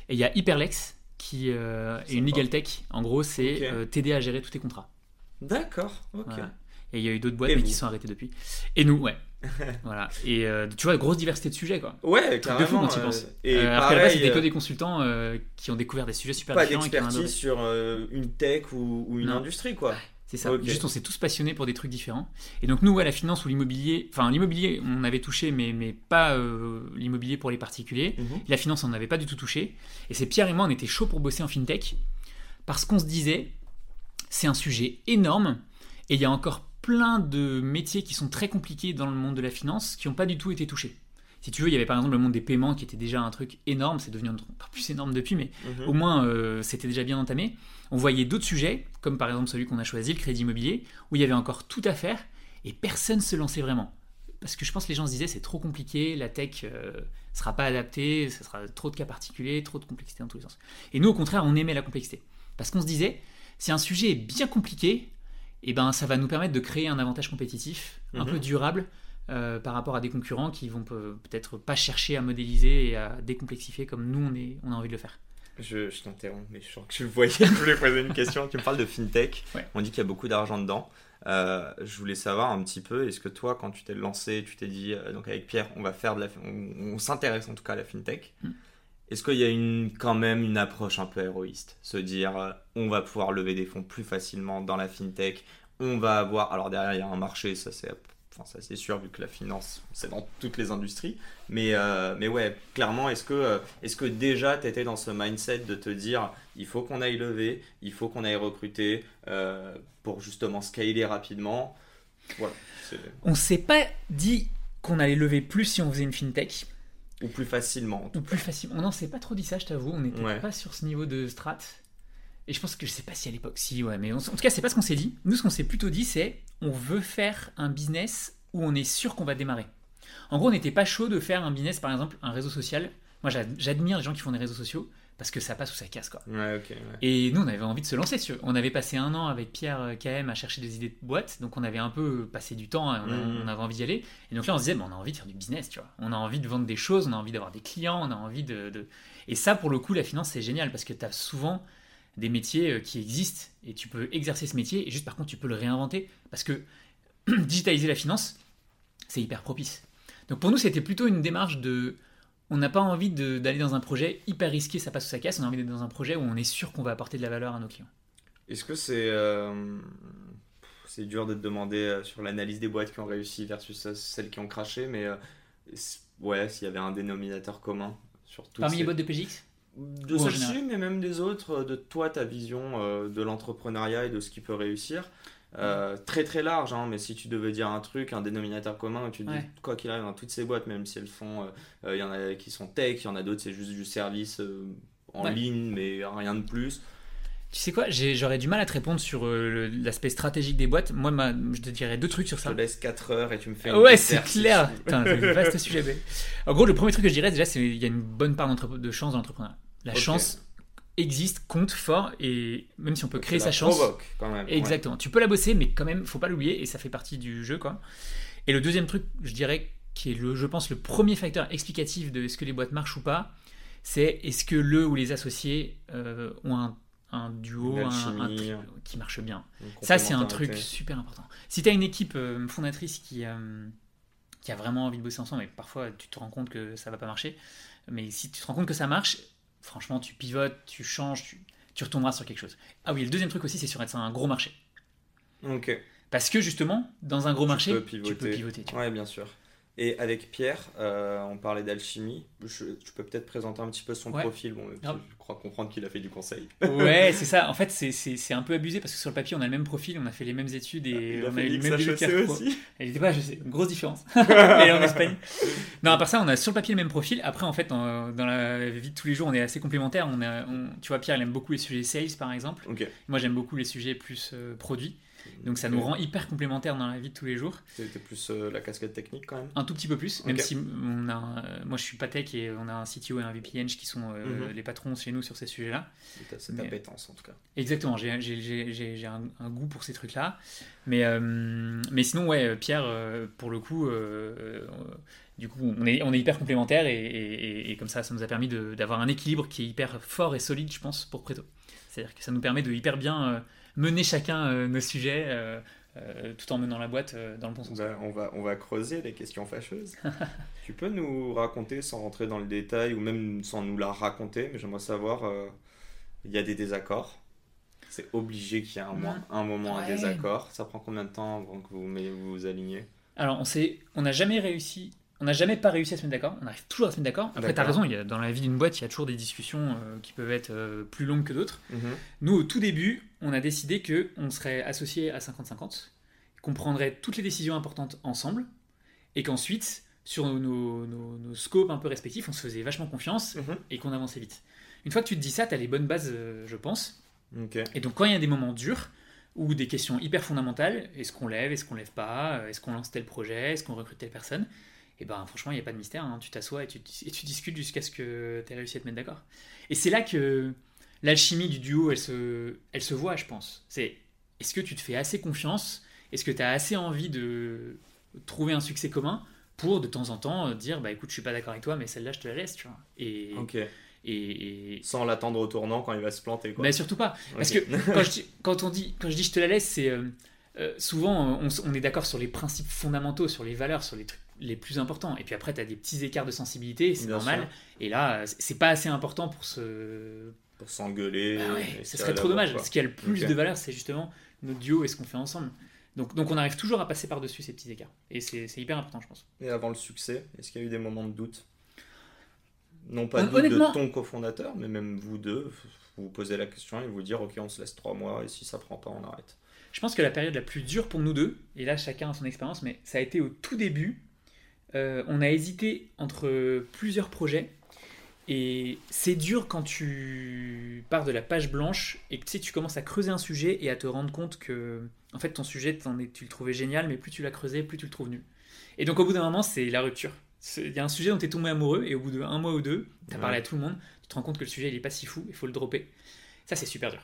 il y a Hyperlex qui euh, est une legal tech. En gros c'est euh, t'aider à gérer tous tes contrats. D'accord, ok. Voilà. Et il y a eu d'autres boîtes Et mais qui sont arrêtées depuis. Et nous, ouais. voilà. Et euh, tu vois, grosse diversité de sujets, quoi. Ouais, Truc de fou carrément. quand tu penses. Et Euh, alors qu'à la base, c'était que euh, des consultants euh, qui ont découvert des sujets super pas différents. ont d'expertise sur une tech ou, ou une Non. industrie, quoi. C'est ça. Juste, on s'est tous passionnés pour des trucs différents. Et donc, nous, ouais, la finance ou l'immobilier, enfin, l'immobilier, on avait touché, mais, mais pas l'immobilier pour les particuliers. Mhm. La finance, on n'avait pas du tout touché. Et c'est Pierre et moi, on était chaud pour bosser en fintech parce qu'on se disait, c'est un sujet énorme et il y a encore plein de métiers qui sont très compliqués dans le monde de la finance qui n'ont pas du tout été touchés. Si tu veux, il y avait par exemple le monde des paiements qui était déjà un truc énorme, c'est devenu encore plus énorme depuis, mais Mhm. au moins euh, c'était déjà bien entamé. On voyait d'autres sujets, comme par exemple celui qu'on a choisi, le crédit immobilier, où il y avait encore tout à faire et personne se lançait vraiment. Parce que je pense que les gens se disaient c'est trop compliqué, la tech euh, sera pas adaptée, ce sera trop de cas particuliers, trop de complexité dans tous les sens. Et nous au contraire on aimait la complexité. Parce qu'on se disait si un sujet est bien compliqué, eh ben, ça va nous permettre de créer un avantage compétitif un Mhm. peu durable euh, par rapport à des concurrents qui vont peut- peut-être pas chercher à modéliser et à décomplexifier comme nous on, est, on a envie de le faire. Je, je t'interromps, mais je sens que tu le voyais. je voulais poser une question. Tu me parles de fintech. Ouais. On dit qu'il y a beaucoup d'argent dedans. Euh, je voulais savoir un petit peu, est-ce que toi, quand tu t'es lancé, tu t'es dit, euh, donc avec Pierre, on va faire de la, on, on s'intéresse en tout cas à la fintech. Mm. Est-ce qu'il y a une, quand même une approche un peu héroïste? Se dire, euh, on va pouvoir lever des fonds plus facilement dans la fintech, on va avoir, alors derrière il y a un marché, ça c'est, enfin sûr vu que la finance c'est dans toutes les industries, mais euh, mais ouais, clairement, est-ce que euh, est-ce que déjà tu étais dans ce mindset de te dire, il faut qu'on aille lever, il faut qu'on aille recruter pour justement scaler rapidement, voilà, On s'est pas dit qu'on allait lever plus si on faisait une fintech ou plus facilement. en tout ou plus facilement. On n'en s'est pas trop dit ça, je t'avoue. On n'était Ouais. pas sur ce niveau de strat. Et je pense que je sais pas si à l'époque, si, ouais, mais on- en tout cas, c'est pas ce qu'on s'est dit. Nous, ce qu'on s'est plutôt dit, c'est on veut faire un business où on est sûr qu'on va démarrer. En gros, on n'était pas chaud de faire un business, par exemple, un réseau social. Moi, j'ad- j'admire les gens qui font des réseaux sociaux parce que ça passe ou ça casse, quoi. Ouais, ok. ouais. Et nous, on avait envie de se lancer. Sur... On avait passé un an avec Pierre euh, KM à chercher des idées de boîtes, donc on avait un peu passé du temps, hein, on, a- Mhm. on avait envie d'y aller. Et donc là, on se disait, bah, on a envie de faire du business, tu vois. On a envie de vendre des choses, on a envie d'avoir des clients, on a envie de. de- Et ça, pour le coup, la finance, c'est génial parce que tu as souvent des métiers euh, qui existent et tu peux exercer ce métier et juste par contre, tu peux le réinventer parce que digitaliser la finance, c'est hyper propice. Donc pour nous, c'était plutôt une démarche de. On n'a pas envie d'aller dans un projet hyper risqué, ça passe ou ça casse. On a envie d'être dans un projet où on est sûr qu'on va apporter de la valeur à nos clients. Est-ce que c'est euh, c'est dur de te demander euh, sur l'analyse des boîtes qui ont réussi versus celles qui ont craché, mais euh, ouais, s'il y avait un dénominateur commun sur toutes Parmi ces- les boîtes de PGX de mais même des autres, de toi, ta vision de l'entrepreneuriat et de ce qui peut réussir. Euh, très très large, hein, mais si tu devais dire un truc, un dénominateur commun, tu te dis Ouais. quoi qu'il arrive dans toutes ces boîtes, même si elles font, euh, euh, il y en a qui sont tech, il y en a d'autres c'est juste du service euh, en Ouais. ligne, mais rien de plus. Tu sais quoi J'aurais du mal à te répondre sur euh, l'aspect stratégique des boîtes. Moi, ma- je te dirais deux trucs sur Je ça. te laisse 4 heures et tu me fais une Ouais, c'est clair. Putain, c'est un vaste sujet. mais- En gros, le premier truc que je dirais, déjà, c'est qu'il y a une bonne part de chance dans l'entrepreneuriat. La chance existe, compte fort, et même si on peut créer sa chance. provoques, quand même. ouais. Exactement. Tu peux la bosser, mais quand même, faut pas l'oublier, et ça fait partie du jeu, quoi. Et le deuxième truc, je dirais, qui est, le, je pense, le premier facteur explicatif de est-ce que les boîtes marchent ou pas, c'est est-ce que le ou les associés euh, ont un, un duo, un, un alchimie. tri- qui marche bien. Ça, c'est un truc super important. Si tu as une équipe euh, fondatrice qui, euh, qui a vraiment envie de bosser ensemble, et parfois tu te rends compte que ça va pas marcher, mais si tu te rends compte que ça marche, franchement, tu pivotes, tu changes, tu, tu retomberas sur quelque chose. Ah oui, le deuxième truc aussi, c'est sur être sur un gros marché. Ok. Parce que justement, dans un gros Tu marché, peux tu peux pivoter. tu vois. Ouais, bien sûr. Et avec Pierre, euh, on parlait d'alchimie. Tu peux peut-être présenter un petit peu son Ouais. profil. Bon, je crois comprendre qu'il a fait du conseil. Ouais, c'est ça. En fait, c'est- un peu abusé parce que sur le papier, on a le même profil, on a fait les mêmes études et Il a on fait a eu le même début pro. aussi. Elle était pas, je sais, une grosse différence. Elle est en Espagne. Non, à part ça, on a sur le papier le même profil. Après, en fait, dans la vie de tous les jours, on est assez complémentaires. On a, on- tu vois, Pierre, il aime beaucoup les sujets sales, par exemple. Ok. Moi, j'aime beaucoup les sujets plus euh, produits. Donc ça nous rend hyper complémentaires dans la vie de tous les jours. C'était plus euh, la casquette technique quand même Un tout petit peu plus, même si on a, moi je suis pas tech et on a un CTO et un VPN qui sont mhm. les patrons chez nous sur ces sujets-là. C'est ta pétence en tout cas. Exactement, j'ai un, un, goût pour ces trucs-là. Mais, mais sinon, ouais, Pierre, pour le coup, du coup, on est, on est hyper complémentaires et, comme ça, ça nous a permis d'avoir un équilibre qui est hyper fort et solide, je pense, pour Preto. C'est-à-dire que ça nous permet de hyper bien euh, mener chacun euh, nos sujets euh, tout en menant la boîte dans le bon sens. Bah, on, va, on va creuser les questions fâcheuses. tu peux nous raconter, sans rentrer dans le détail ou même sans nous la raconter, mais j'aimerais savoir, il y a des désaccords. C'est obligé qu'il y ait un, mmh. un moment un désaccord. Ça prend combien de temps avant que vous vous, vous alignez Alors, on n'a jamais réussi on n'a jamais pas réussi à se mettre d'accord. On arrive toujours à se mettre d'accord. Après, tu as raison, il y a, dans la vie d'une boîte, il y a toujours des discussions euh, qui peuvent être euh, plus longues que d'autres. Mhm. Nous, au tout début, on a décidé qu'on serait associés à 50-50, qu'on prendrait toutes les décisions importantes ensemble, et qu'ensuite, sur nos, scopes un peu respectifs, on se faisait vachement confiance mhm. et qu'on avançait vite. Une fois que tu te dis ça, tu as les bonnes bases, euh, je pense. Et donc, quand il y a des moments durs, ou des questions hyper fondamentales, est-ce qu'on lève, est-ce qu'on lève pas, est-ce qu'on lance tel projet, est-ce qu'on recrute telle personne, et ben franchement, il n'y a pas de mystère. Hein. Tu t'assois et tu, et tu discutes jusqu'à ce que tu aies réussi à te mettre d'accord. Et c'est là que l'alchimie du duo, elle se, elle se voit, je pense. C'est est-ce que tu te fais assez confiance? Est-ce que tu as assez envie de trouver un succès commun pour de temps en temps dire bah écoute, je suis pas d'accord avec toi, mais celle-là, je te la laisse, tu vois. Et, et, sans l'attendre au tournant quand il va se planter. Quoi. Mais surtout pas. Parce que quand je, quand, on dit, quand je dis je te la laisse, c'est euh, euh, souvent on, on est d'accord sur les principes fondamentaux, sur les valeurs, sur les trucs les plus importants. Et puis après, tu as des petits écarts de sensibilité, c'est normal. Et là, c'est pas assez important pour se. Pour s'engueuler. Bah ce serait trop dommage. Ce qui a le plus de valeur, c'est justement notre duo et ce qu'on fait ensemble. Donc, donc on arrive toujours à passer par-dessus ces petits écarts. Et c'est hyper important, je pense. Et avant le succès, est-ce qu'il y a eu des moments de doute? Non pas de ton cofondateur, mais même vous deux, vous vous posez la question et vous dire ok, on se laisse trois mois et si ça prend pas, on arrête. Je pense que la période la plus dure pour nous deux, et là chacun a son expérience, mais ça a été au tout début euh, on a hésité entre plusieurs projets. Et c'est dur quand tu pars de la page blanche et que tu, sais, tu commences à creuser un sujet et à te rendre compte que en fait ton sujet tu le trouvais génial mais plus tu l'as creusé plus tu le trouves nul. Et donc au bout d'un moment c'est la rupture. Il y a un sujet dont tu es tombé amoureux et au bout d'un mois ou deux tu as parlé à tout le monde, tu te rends compte que le sujet il est pas si fou, il faut le dropper. Ça c'est super dur.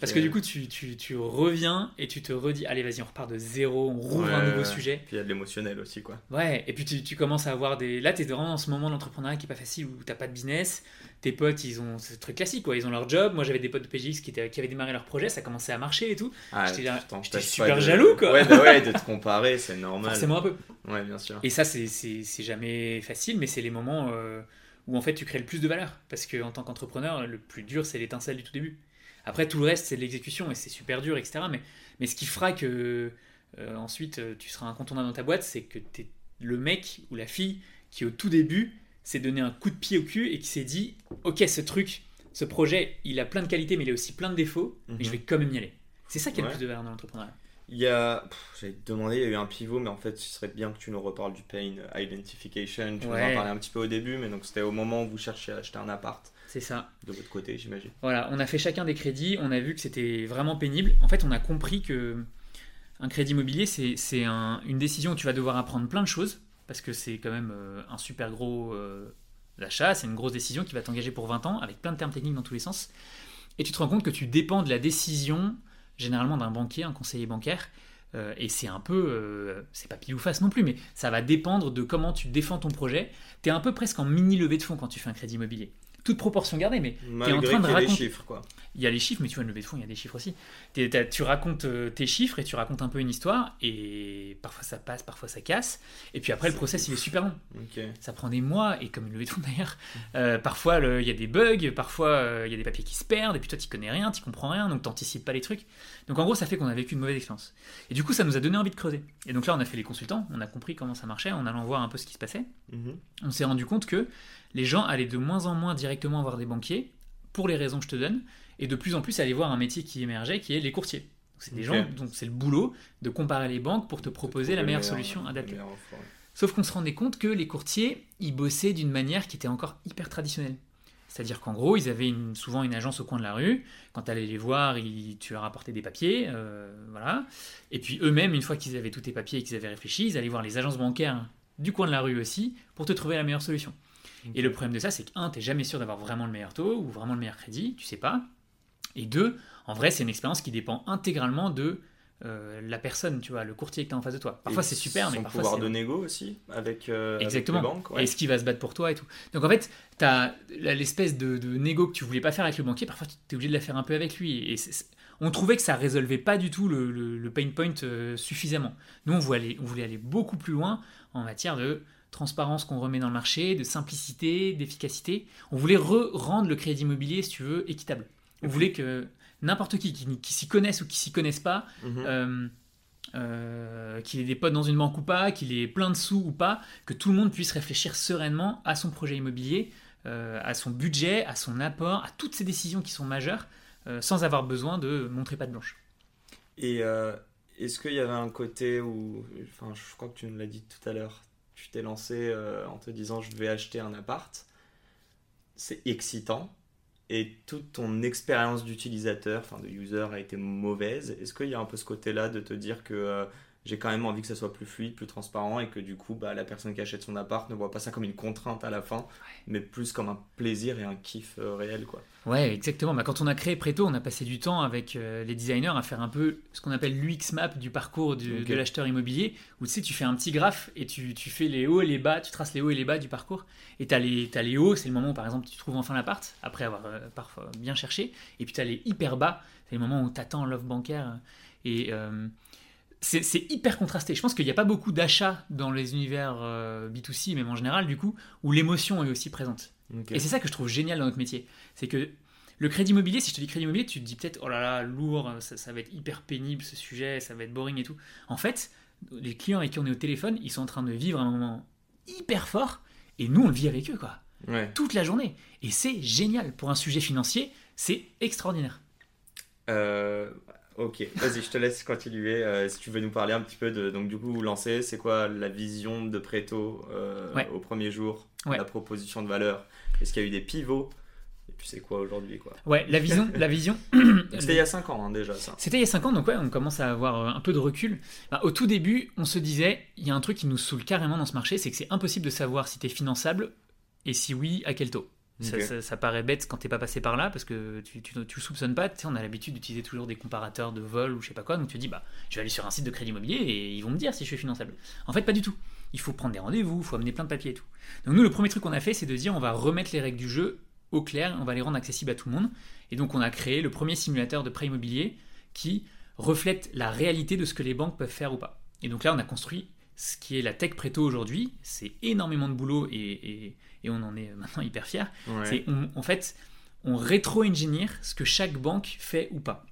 Parce que du coup, tu, tu, tu, reviens et tu te redis, allez, vas-y, on repart de zéro, on rouvre un nouveau sujet. Puis il y a de l'émotionnel aussi, quoi. Ouais, et puis tu, tu commences à avoir des. Là, tu es vraiment dans ce moment d'entrepreneuriat qui est pas facile où t'as pas de business. Tes potes, ils ont. C'est truc classique, quoi. Ils ont leur job. Moi, j'avais des potes de PGX qui, étaient, qui avaient démarré leur projet, ça commençait à marcher et tout. Ah, J'étais super jaloux, quoi. Ouais, bah ouais, de te comparer, c'est normal. Forcément un peu. Ouais, bien sûr. Et ça, c'est jamais facile, mais c'est les moments. Euh, où en fait tu crées le plus de valeur parce que en tant qu'entrepreneur le plus dur c'est l'étincelle du tout début après, tout le reste, c'est de l'exécution et c'est super dur, etc. Mais, mais ce qui fera que euh, ensuite euh, tu seras incontournable dans ta boîte, c'est que tu es le mec ou la fille qui, au tout début, s'est donné un coup de pied au cul et qui s'est dit Ok, ce truc, ce projet, il a plein de qualités, mais il a aussi plein de défauts, mais je mhm. vais quand même y aller. C'est ça qui a le plus de valeur dans l'entrepreneuriat. Il y a, j'allais te demander, il y a eu un pivot, mais en fait, ce serait bien que tu nous reparles du pain identification. Tu nous en parlais un petit peu au début, mais donc c'était au moment où vous cherchiez à acheter un appart. C'est ça. De votre côté, j'imagine. Voilà, on a fait chacun des crédits, on a vu que c'était vraiment pénible. En fait, on a compris que un crédit immobilier, c'est un, une décision où tu vas devoir apprendre plein de choses, parce que c'est quand même euh, un super gros euh, achat, c'est une grosse décision qui va t'engager pour 20 ans, avec plein de termes techniques dans tous les sens. Et tu te rends compte que tu dépends de la décision, généralement d'un banquier, un conseiller bancaire, euh, et c'est un peu, c'est pas pile ou face non plus, mais ça va dépendre de comment tu défends ton projet. Tu es un peu presque en mini levée de fonds quand tu fais un crédit immobilier toute proportion gardée, mais tu es en train de raconter. chiffres, quoi. Il y a les chiffres, mais tu vois, une levée de fonds, il y a des chiffres aussi. tu racontes euh, tes chiffres et tu racontes un peu une histoire, et parfois ça passe, parfois ça casse. Et puis après, le process, il est super long. Ça prend des mois, et comme une levée de fonds d'ailleurs, euh, parfois il y a des bugs, parfois euh, il y a des papiers qui se perdent, et puis toi, tu connais rien, tu comprends rien, donc tu n'anticipes pas les trucs. Donc en gros, ça fait qu'on a vécu une mauvaise expérience. Et du coup, ça nous a donné envie de creuser. Et donc là, on a fait les consultants, on a compris comment ça marchait, en allant voir un peu ce qui se passait. Mhm. On s'est rendu compte que les gens allaient de moins en moins directement voir des banquiers, pour les raisons que je te donne, et de plus en plus aller voir un métier qui émergeait, qui est les courtiers. C'est des gens dont c'est le boulot de comparer les banques pour te proposer la meilleure solution adaptée. Sauf qu'on se rendait compte que les courtiers, ils bossaient d'une manière qui était encore hyper traditionnelle. C'est-à-dire qu'en gros, ils avaient souvent une agence au coin de la rue. Quand tu allais les voir, tu leur apportais des papiers. Euh, voilà. Et puis eux-mêmes, une fois qu'ils avaient tous tes papiers et qu'ils avaient réfléchi, ils allaient voir les agences bancaires du coin de la rue aussi pour te trouver la meilleure solution. Et le problème de ça, c'est que, un, tu n'es jamais sûr d'avoir vraiment le meilleur taux ou vraiment le meilleur crédit, tu sais pas. Et deux, en vrai, c'est une expérience qui dépend intégralement de euh, la personne, tu vois, le courtier qui est en face de toi. Parfois c'est super, mais parfois pouvoir de négo aussi avec, euh, Exactement. les banques. Et ce qui va se battre pour toi et tout. Donc en fait, tu as l'espèce de, de, négo que tu voulais pas faire avec le banquier, parfois tu es obligé de la faire un peu avec lui. Et on trouvait que ça résolvait pas du tout le, pain point euh, suffisamment. Nous, on voulait, aller, on voulait aller beaucoup plus loin en matière de transparence qu'on remet dans le marché, de simplicité, d'efficacité. On voulait rendre le crédit immobilier, si tu veux, équitable. On voulait que n'importe qui, qui, s'y connaisse ou qui s'y connaisse pas, mhm. euh, euh, qu'il ait des potes dans une banque ou pas, qu'il ait plein de sous ou pas, que tout le monde puisse réfléchir sereinement à son projet immobilier, euh, à son budget, à son apport, à toutes ces décisions qui sont majeures, sans avoir besoin de montrer patte blanche. Et est-ce qu'il y avait un côté où, enfin, je crois que tu nous l'as dit tout à l'heure, tu t'es lancé en te disant je vais acheter un appart, c'est excitant, et toute ton expérience d'utilisateur, enfin de user, a été mauvaise. Est-ce qu'il y a un peu ce côté-là de te dire que euh, j'ai quand même envie que ça soit plus fluide, plus transparent et que du coup, bah, la personne qui achète son appart ne voit pas ça comme une contrainte à la fin, mais plus comme un plaisir et un kiff euh, réel, quoi. Ouais, exactement. Bah, quand on a créé Preto, on a passé du temps avec euh, les designers à faire un peu ce qu'on appelle l'UX map du parcours de l'acheteur immobilier, où tu sais, tu fais un petit graphe et tu, tu, fais les hauts et les bas, tu traces les hauts et les bas du parcours. Et tu as, as, les hauts, c'est le moment où par exemple tu trouves enfin l'appart, après avoir euh, parfois bien cherché. Et puis tu as les hyper bas, c'est le moment où tu attends l'offre bancaire. Et c'est hyper contrasté. Je pense qu'il n'y a pas beaucoup d'achats dans les univers euh, B2C, même en général, du coup, où l'émotion est aussi présente. Et c'est ça que je trouve génial dans notre métier. C'est que le crédit immobilier, si je te dis crédit immobilier, tu te dis peut-être, oh là là, lourd, ça, va être hyper pénible ce sujet, ça va être boring et tout. En fait, les clients avec qui on est au téléphone, ils sont en train de vivre un moment hyper fort, et nous, on le vit avec eux, quoi. Toute la journée. Et c'est génial. Pour un sujet financier, c'est extraordinaire. Euh, Ok, vas-y, je te laisse continuer. Euh, si tu veux nous parler un petit peu de, donc du coup, vous lancez, c'est quoi la vision de Preto euh, au premier jour, la proposition de valeur? Est-ce qu'il y a eu des pivots? Et puis c'est quoi aujourd'hui quoi? Ouais, la vision, la vision. C'était il y a 5 ans hein, déjà ça. C'était il y a 5 ans, donc ouais, on commence à avoir euh, un peu de recul. Bah, au tout début, on se disait, il y a un truc qui nous saoule carrément dans ce marché, c'est que c'est impossible de savoir si tu es finançable et si oui, à quel taux. Ça, paraît bête quand t'es pas passé par là parce que tu, tu, soupçonnes pas. Tu sais, on a l'habitude d'utiliser toujours des comparateurs de vol ou je sais pas quoi. Donc tu te dis, bah, je vais aller sur un site de crédit immobilier et ils vont me dire si je suis finançable. En fait, pas du tout. Il faut prendre des rendez-vous, il faut amener plein de papiers et tout. Donc nous, le premier truc qu'on a fait, c'est de dire, on va remettre les règles du jeu au clair, on va les rendre accessibles à tout le monde. Et donc on a créé le premier simulateur de prêt immobilier qui reflète la réalité de ce que les banques peuvent faire ou pas. Et donc là, on a construit ce qui est la tech préto aujourd'hui. C'est énormément de boulot et et on en est maintenant hyper fiers, c'est en fait, on rétro-engineer ce que chaque banque fait ou pas.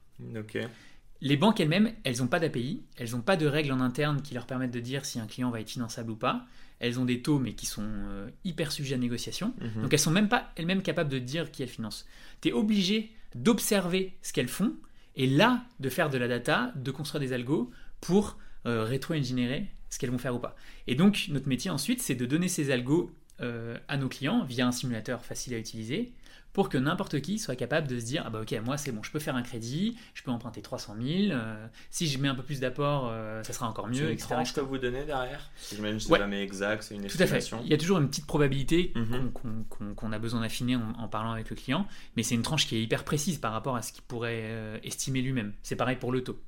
Les banques elles-mêmes, elles n'ont pas d'API, elles n'ont pas de règles en interne qui leur permettent de dire si un client va être finançable ou pas. Elles ont des taux, mais qui sont euh, hyper sujets à négociation. Mhm. Donc elles sont même pas elles-mêmes capables de dire qui elles financent. Tu es obligé d'observer ce qu'elles font et là de faire de la data, de construire des algos pour euh, rétro-engineer ce qu'elles vont faire ou pas. Et donc notre métier ensuite, c'est de donner ces algos euh, à nos clients via un simulateur facile à utiliser pour que n'importe qui soit capable de se dire ah bah ok moi c'est bon je peux faire un crédit je peux emprunter 300 000 euh, si je mets un peu plus d'apport euh, ça sera encore mieux c'est une tranche que vous donnez derrière j'imagine que c'est jamais exact c'est une estimation tout à fait. il y a toujours une petite probabilité mhm. qu'on a besoin d'affiner en, en, parlant avec le client mais c'est une tranche qui est hyper précise par rapport à ce qu'il pourrait estimer lui-même. C'est pareil pour le taux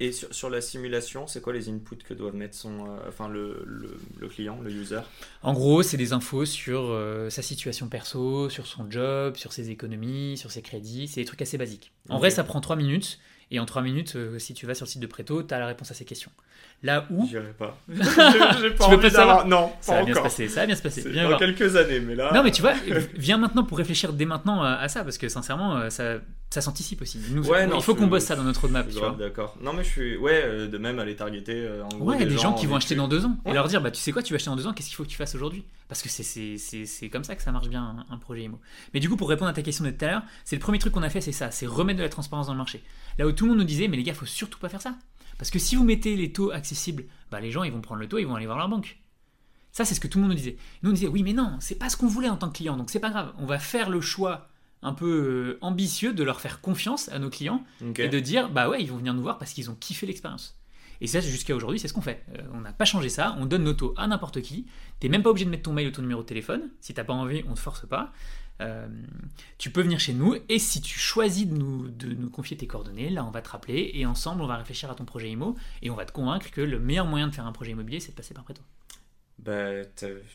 et sur, sur la simulation, c'est quoi les inputs que doit mettre son, euh, enfin le, le, client, le user? En gros, c'est des infos sur euh, sa situation perso, sur son job, sur ses économies, sur ses crédits. C'est des trucs assez basiques. En vrai, ça prend 3 minutes. Et en 3 minutes, euh, si tu vas sur le site de Preto, tu as la réponse à ces questions. Là où. J'irai pas. J'ai pas tu veux pas savoir Non, ça va bien se passer. Ça va bien se passer. dans quelques années, mais là. Non, mais tu vois, viens maintenant pour réfléchir dès maintenant à, ça, parce que sincèrement, ça, ça s'anticipe aussi. Nous, il faut qu'on bosse ça dans notre roadmap. D'accord. Non, mais je suis. Ouais, euh, de même aller targeter. Euh, en gros, ouais, des, gens, qui vont acheter dans deux ans. Et leur dire, bah, tu sais quoi, tu vas acheter dans deux ans, qu'est-ce qu'il faut que tu fasses aujourd'hui? Parce que c'est comme ça que ça marche bien un, projet IMO. Mais du coup, pour répondre à ta question de tout à l'heure, c'est le premier truc qu'on a fait, c'est ça c'est remettre de la transparence dans le marché. Là où tout le monde nous disait, mais les gars, faut surtout pas faire ça. Parce que si vous mettez les taux accessibles, bah, les gens ils vont prendre le taux, ils vont aller voir leur banque. Ça, c'est ce que tout le monde nous disait. Nous, on disait, oui, mais non, c'est pas ce qu'on voulait en tant que client, donc c'est pas grave. On va faire le choix un peu euh, ambitieux de leur faire confiance à nos clients et de dire, bah ouais, ils vont venir nous voir parce qu'ils ont kiffé l'expérience. Et ça, jusqu'à aujourd'hui, c'est ce qu'on fait. Euh, on n'a pas changé ça. On donne nos taux à n'importe qui. T'es même pas obligé de mettre ton mail ou ton numéro de téléphone. Si t'as pas envie, on te force pas. Euh, tu peux venir chez nous et si tu choisis de nous, de nous confier tes coordonnées, là on va te rappeler et ensemble on va réfléchir à ton projet IMO et on va te convaincre que le meilleur moyen de faire un projet immobilier c'est de passer par Préto. Bah,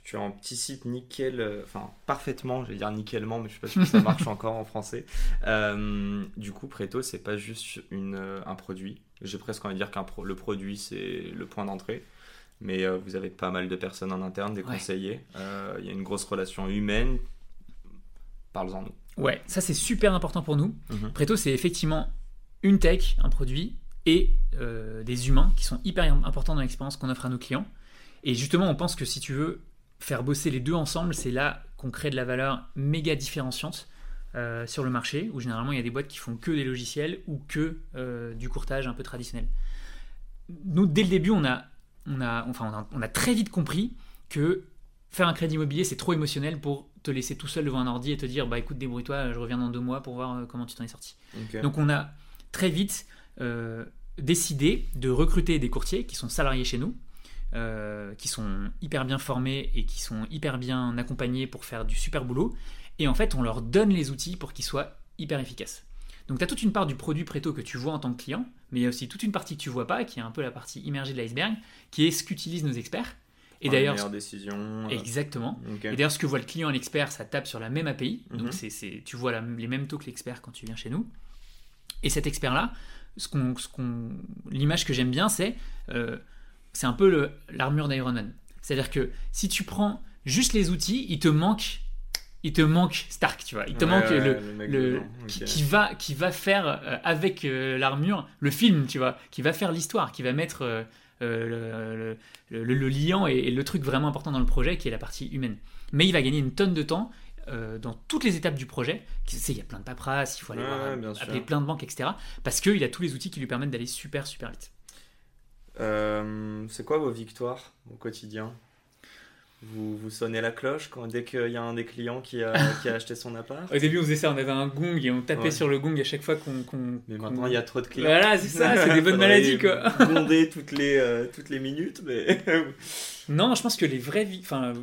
tu as un petit site nickel, euh, enfin parfaitement, je vais dire nickelement, mais je sais pas si ça marche encore en français. Euh, du coup, Preto, c'est pas juste une, un produit. J'ai presque envie de dire que le produit, c'est le point d'entrée. Mais vous avez pas mal de personnes en interne, des conseillers. Il y a une grosse relation humaine. Parle-en nous. Ouais, ça c'est super important pour nous. Mhm. Preto, c'est effectivement une tech, un produit, et des humains qui sont hyper importants dans l'expérience qu'on offre à nos clients. Et justement, on pense que si tu veux faire bosser les deux ensemble, c'est là qu'on crée de la valeur méga différenciante euh, sur le marché, où généralement il y a des boîtes qui font que des logiciels ou que euh, du courtage un peu traditionnel. Nous, dès le début, on a, on a, enfin, on a, très vite compris que faire un crédit immobilier, c'est trop émotionnel pour te laisser tout seul devant un ordi et te dire, bah écoute, débrouille-toi, je reviens dans deux mois pour voir euh, comment tu t'en es sorti. Donc on a très vite décidé de recruter des courtiers qui sont salariés chez nous, euh, qui sont hyper bien formés et qui sont hyper bien accompagnés pour faire du super boulot. Et en fait, on leur donne les outils pour qu'ils soient hyper efficaces. Donc tu as toute une part du produit Préto que tu vois en tant que client, mais il y a aussi toute une partie que tu vois pas, qui est un peu la partie immergée de l'iceberg, qui est ce qu'utilisent nos experts. Et d'ailleurs, décision. Euh, exactement. Et d'ailleurs, ce que voit le client et l'expert, ça tape sur la même API. Donc, mhm. c'est, tu vois les mêmes taux que l'expert quand tu viens chez nous. Et cet expert-là, ce qu'on, ce qu'on, l'image que j'aime bien, c'est euh, c'est un peu l'armure d'Iron Man. C'est-à-dire que si tu prends juste les outils, il te manque il te manque Stark, tu vois. Il te manque le, qui, va qui va faire euh, avec euh, l'armure le film, tu vois, qui va faire l'histoire, qui va mettre euh, le, liant et, le truc vraiment important dans le projet, qui est la partie humaine. Mais il va gagner une tonne de temps dans toutes les étapes du projet. Tu sais, il y a plein de paperasse, il faut aller voir, appeler plein de banques, etc. Parce qu'il a tous les outils qui lui permettent d'aller super super vite. C'est quoi vos victoires au quotidien? Vous, vous sonnez la cloche quand, dès qu'il y a un des clients qui a, qui a acheté son appart Au début, on faisait ça, on avait un gong et on tapait sur le gong à chaque fois qu'on. mais maintenant, il y a trop de clients. Voilà, c'est ça, c'est des bonnes maladies quoi. Gronder toutes les, euh, toutes les minutes, mais. non, je pense que les vraies. Enfin,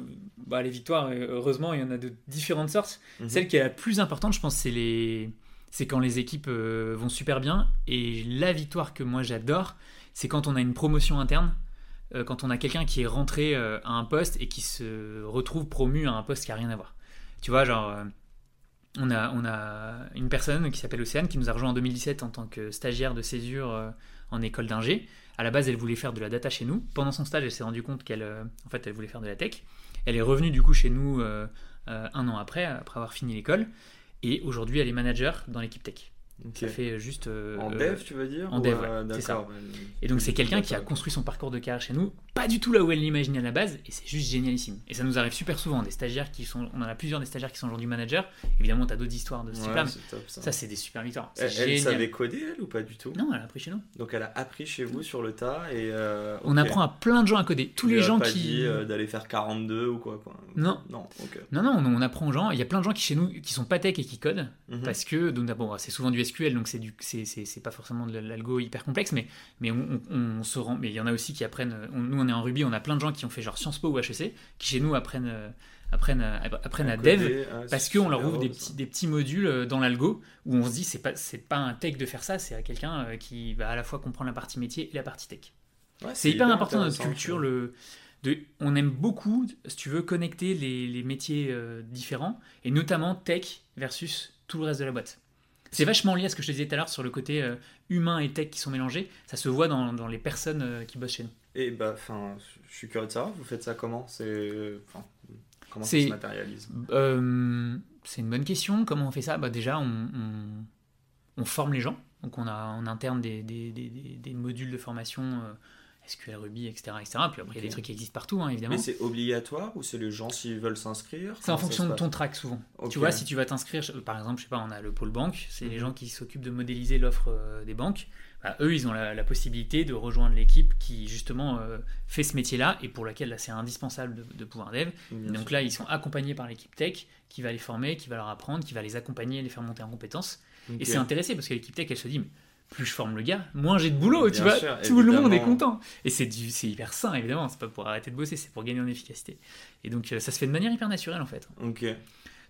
bah, les victoires, heureusement, il y en a de différentes sortes. Mhm. Celle qui est la plus importante, je pense, c'est les. C'est quand les équipes euh, vont super bien. Et la victoire que moi j'adore, c'est quand on a une promotion interne, euh, quand on a quelqu'un qui est rentré euh, à un poste et qui se retrouve promu à un poste qui n'a rien à voir. Tu vois, genre, euh, on, a, on a une personne qui s'appelle Océane qui nous a rejoint en 2017 en tant que stagiaire de césure en école d'ingé. À la base, elle voulait faire de la data chez nous. Pendant son stage, elle s'est rendue compte qu'elle en fait, elle voulait faire de la tech. Elle est revenue du coup chez nous un an après, après avoir fini l'école. Et aujourd'hui, elle est manager dans l'équipe tech. Ça fait juste. Euh, en dev, tu veux dire En dev, euh, c'est ça. Et donc, c'est quelqu'un qui a construit son parcours de carrière chez nous, pas du tout là où elle l'imaginait à la base, et c'est juste génialissime. Et ça nous arrive super souvent, des stagiaires qui sont. On en a plusieurs des stagiaires qui sont aujourd'hui managers. Évidemment, tu as d'autres histoires de ce type-là. ça, c'est des super victoires. Elle, elle, savait coder, elle, ou pas du tout? Non, elle a appris chez nous. Donc, elle a appris chez vous sur le tas, et. Euh, on apprend à plein de gens à coder. Tous les gens pas qui. dit d'aller faire 42 ou quoi, Non. Non, non, non, on apprend aux gens. Il y a plein de gens qui chez nous qui sont pas tech et qui codent, mhm. parce que. Donc, bon, c'est souvent du SQL, donc c'est du c'est pas forcément de l'algo hyper complexe, mais, mais on, se rend. Mais il y en a aussi qui apprennent. nous, on est en Ruby, on a plein de gens qui ont fait genre Sciences Po ou HEC, qui chez nous apprennent. Euh, apprennent, euh, apprennent à, dev ah, parce qu'on leur ouvre des petits, des petits modules euh, dans l'algo où on se dit c'est pas, pas un tech de faire ça, c'est à quelqu'un qui va à la fois comprendre la partie métier et la partie tech. c'est hyper, important dans notre culture. Le, de, on aime beaucoup, si tu veux, connecter les, les métiers différents et notamment tech versus tout le reste de la boîte. C'est vachement lié à ce que je te disais tout à l'heure sur le côté euh, humain et tech qui sont mélangés. Ça se voit dans, dans les personnes euh, qui bossent chez nous. Et bah, enfin, je suis curieux de savoir, vous faites ça comment? C'est, comment ça se matérialise? Euh, C'est une bonne question. Comment on fait ça? Bah, Déjà, on, on, forme les gens. Donc, on a en interne des, des, des, des modules de formation SQL Ruby, etc. etc. Puis après, il y a des trucs qui existent partout, hein, évidemment. Mais c'est obligatoire ou c'est les gens s'ils veulent s'inscrire C'est en fonction de ton track souvent. Tu vois, si tu vas t'inscrire, par exemple, je sais pas, on a le pôle banque, c'est les mhm. gens qui s'occupent de modéliser l'offre euh, des banques. Bah, eux, ils ont la, possibilité de rejoindre l'équipe qui justement euh, fait ce métier-là et pour laquelle là, c'est indispensable de, pouvoir dev. donc là, ils sont accompagnés par l'équipe tech qui va les former, qui va leur apprendre, qui va les accompagner, les faire monter en compétences. Et c'est intéressant parce que l'équipe tech, elle se dit, mais plus je forme le gars, moins j'ai de boulot, tu vois. Tout le monde est content. Et c'est hyper sain, évidemment. C'est pas pour arrêter de bosser, c'est pour gagner en efficacité. Et donc, euh, ça se fait de manière hyper naturelle, en fait. Ok.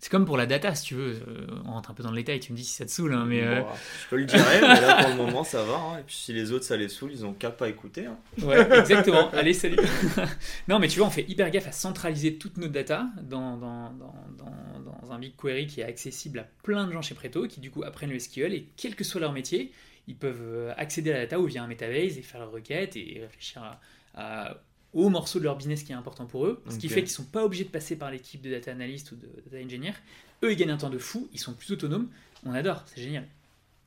C'est comme pour la data, si tu veux. Euh, on rentre un peu dans le détail, tu me dis si ça te saoule. Hein, mais euh, Je peux le dire, mais là pour le moment ça va. Hein. Et puis si les autres ça les saoule, ils ont qu'à pas écouter. Hein. Ouais, exactement. Allez, salut. non, mais tu vois, on fait hyper gaffe à centraliser toutes nos data dans, dans, dans, dans, un BigQuery qui est accessible à plein de gens chez Preto qui du coup apprennent le SQL et quel que soit leur métier, ils peuvent euh, accéder à la data ou via un Metabase et faire leur requête et réfléchir à au morceau de leur business qui est important pour eux, ce qui fait qu'ils ne sont pas obligés de passer par l'équipe de data analyst ou de data engineer. Eux, ils gagnent un temps de fou, ils sont plus autonomes. On adore, c'est génial.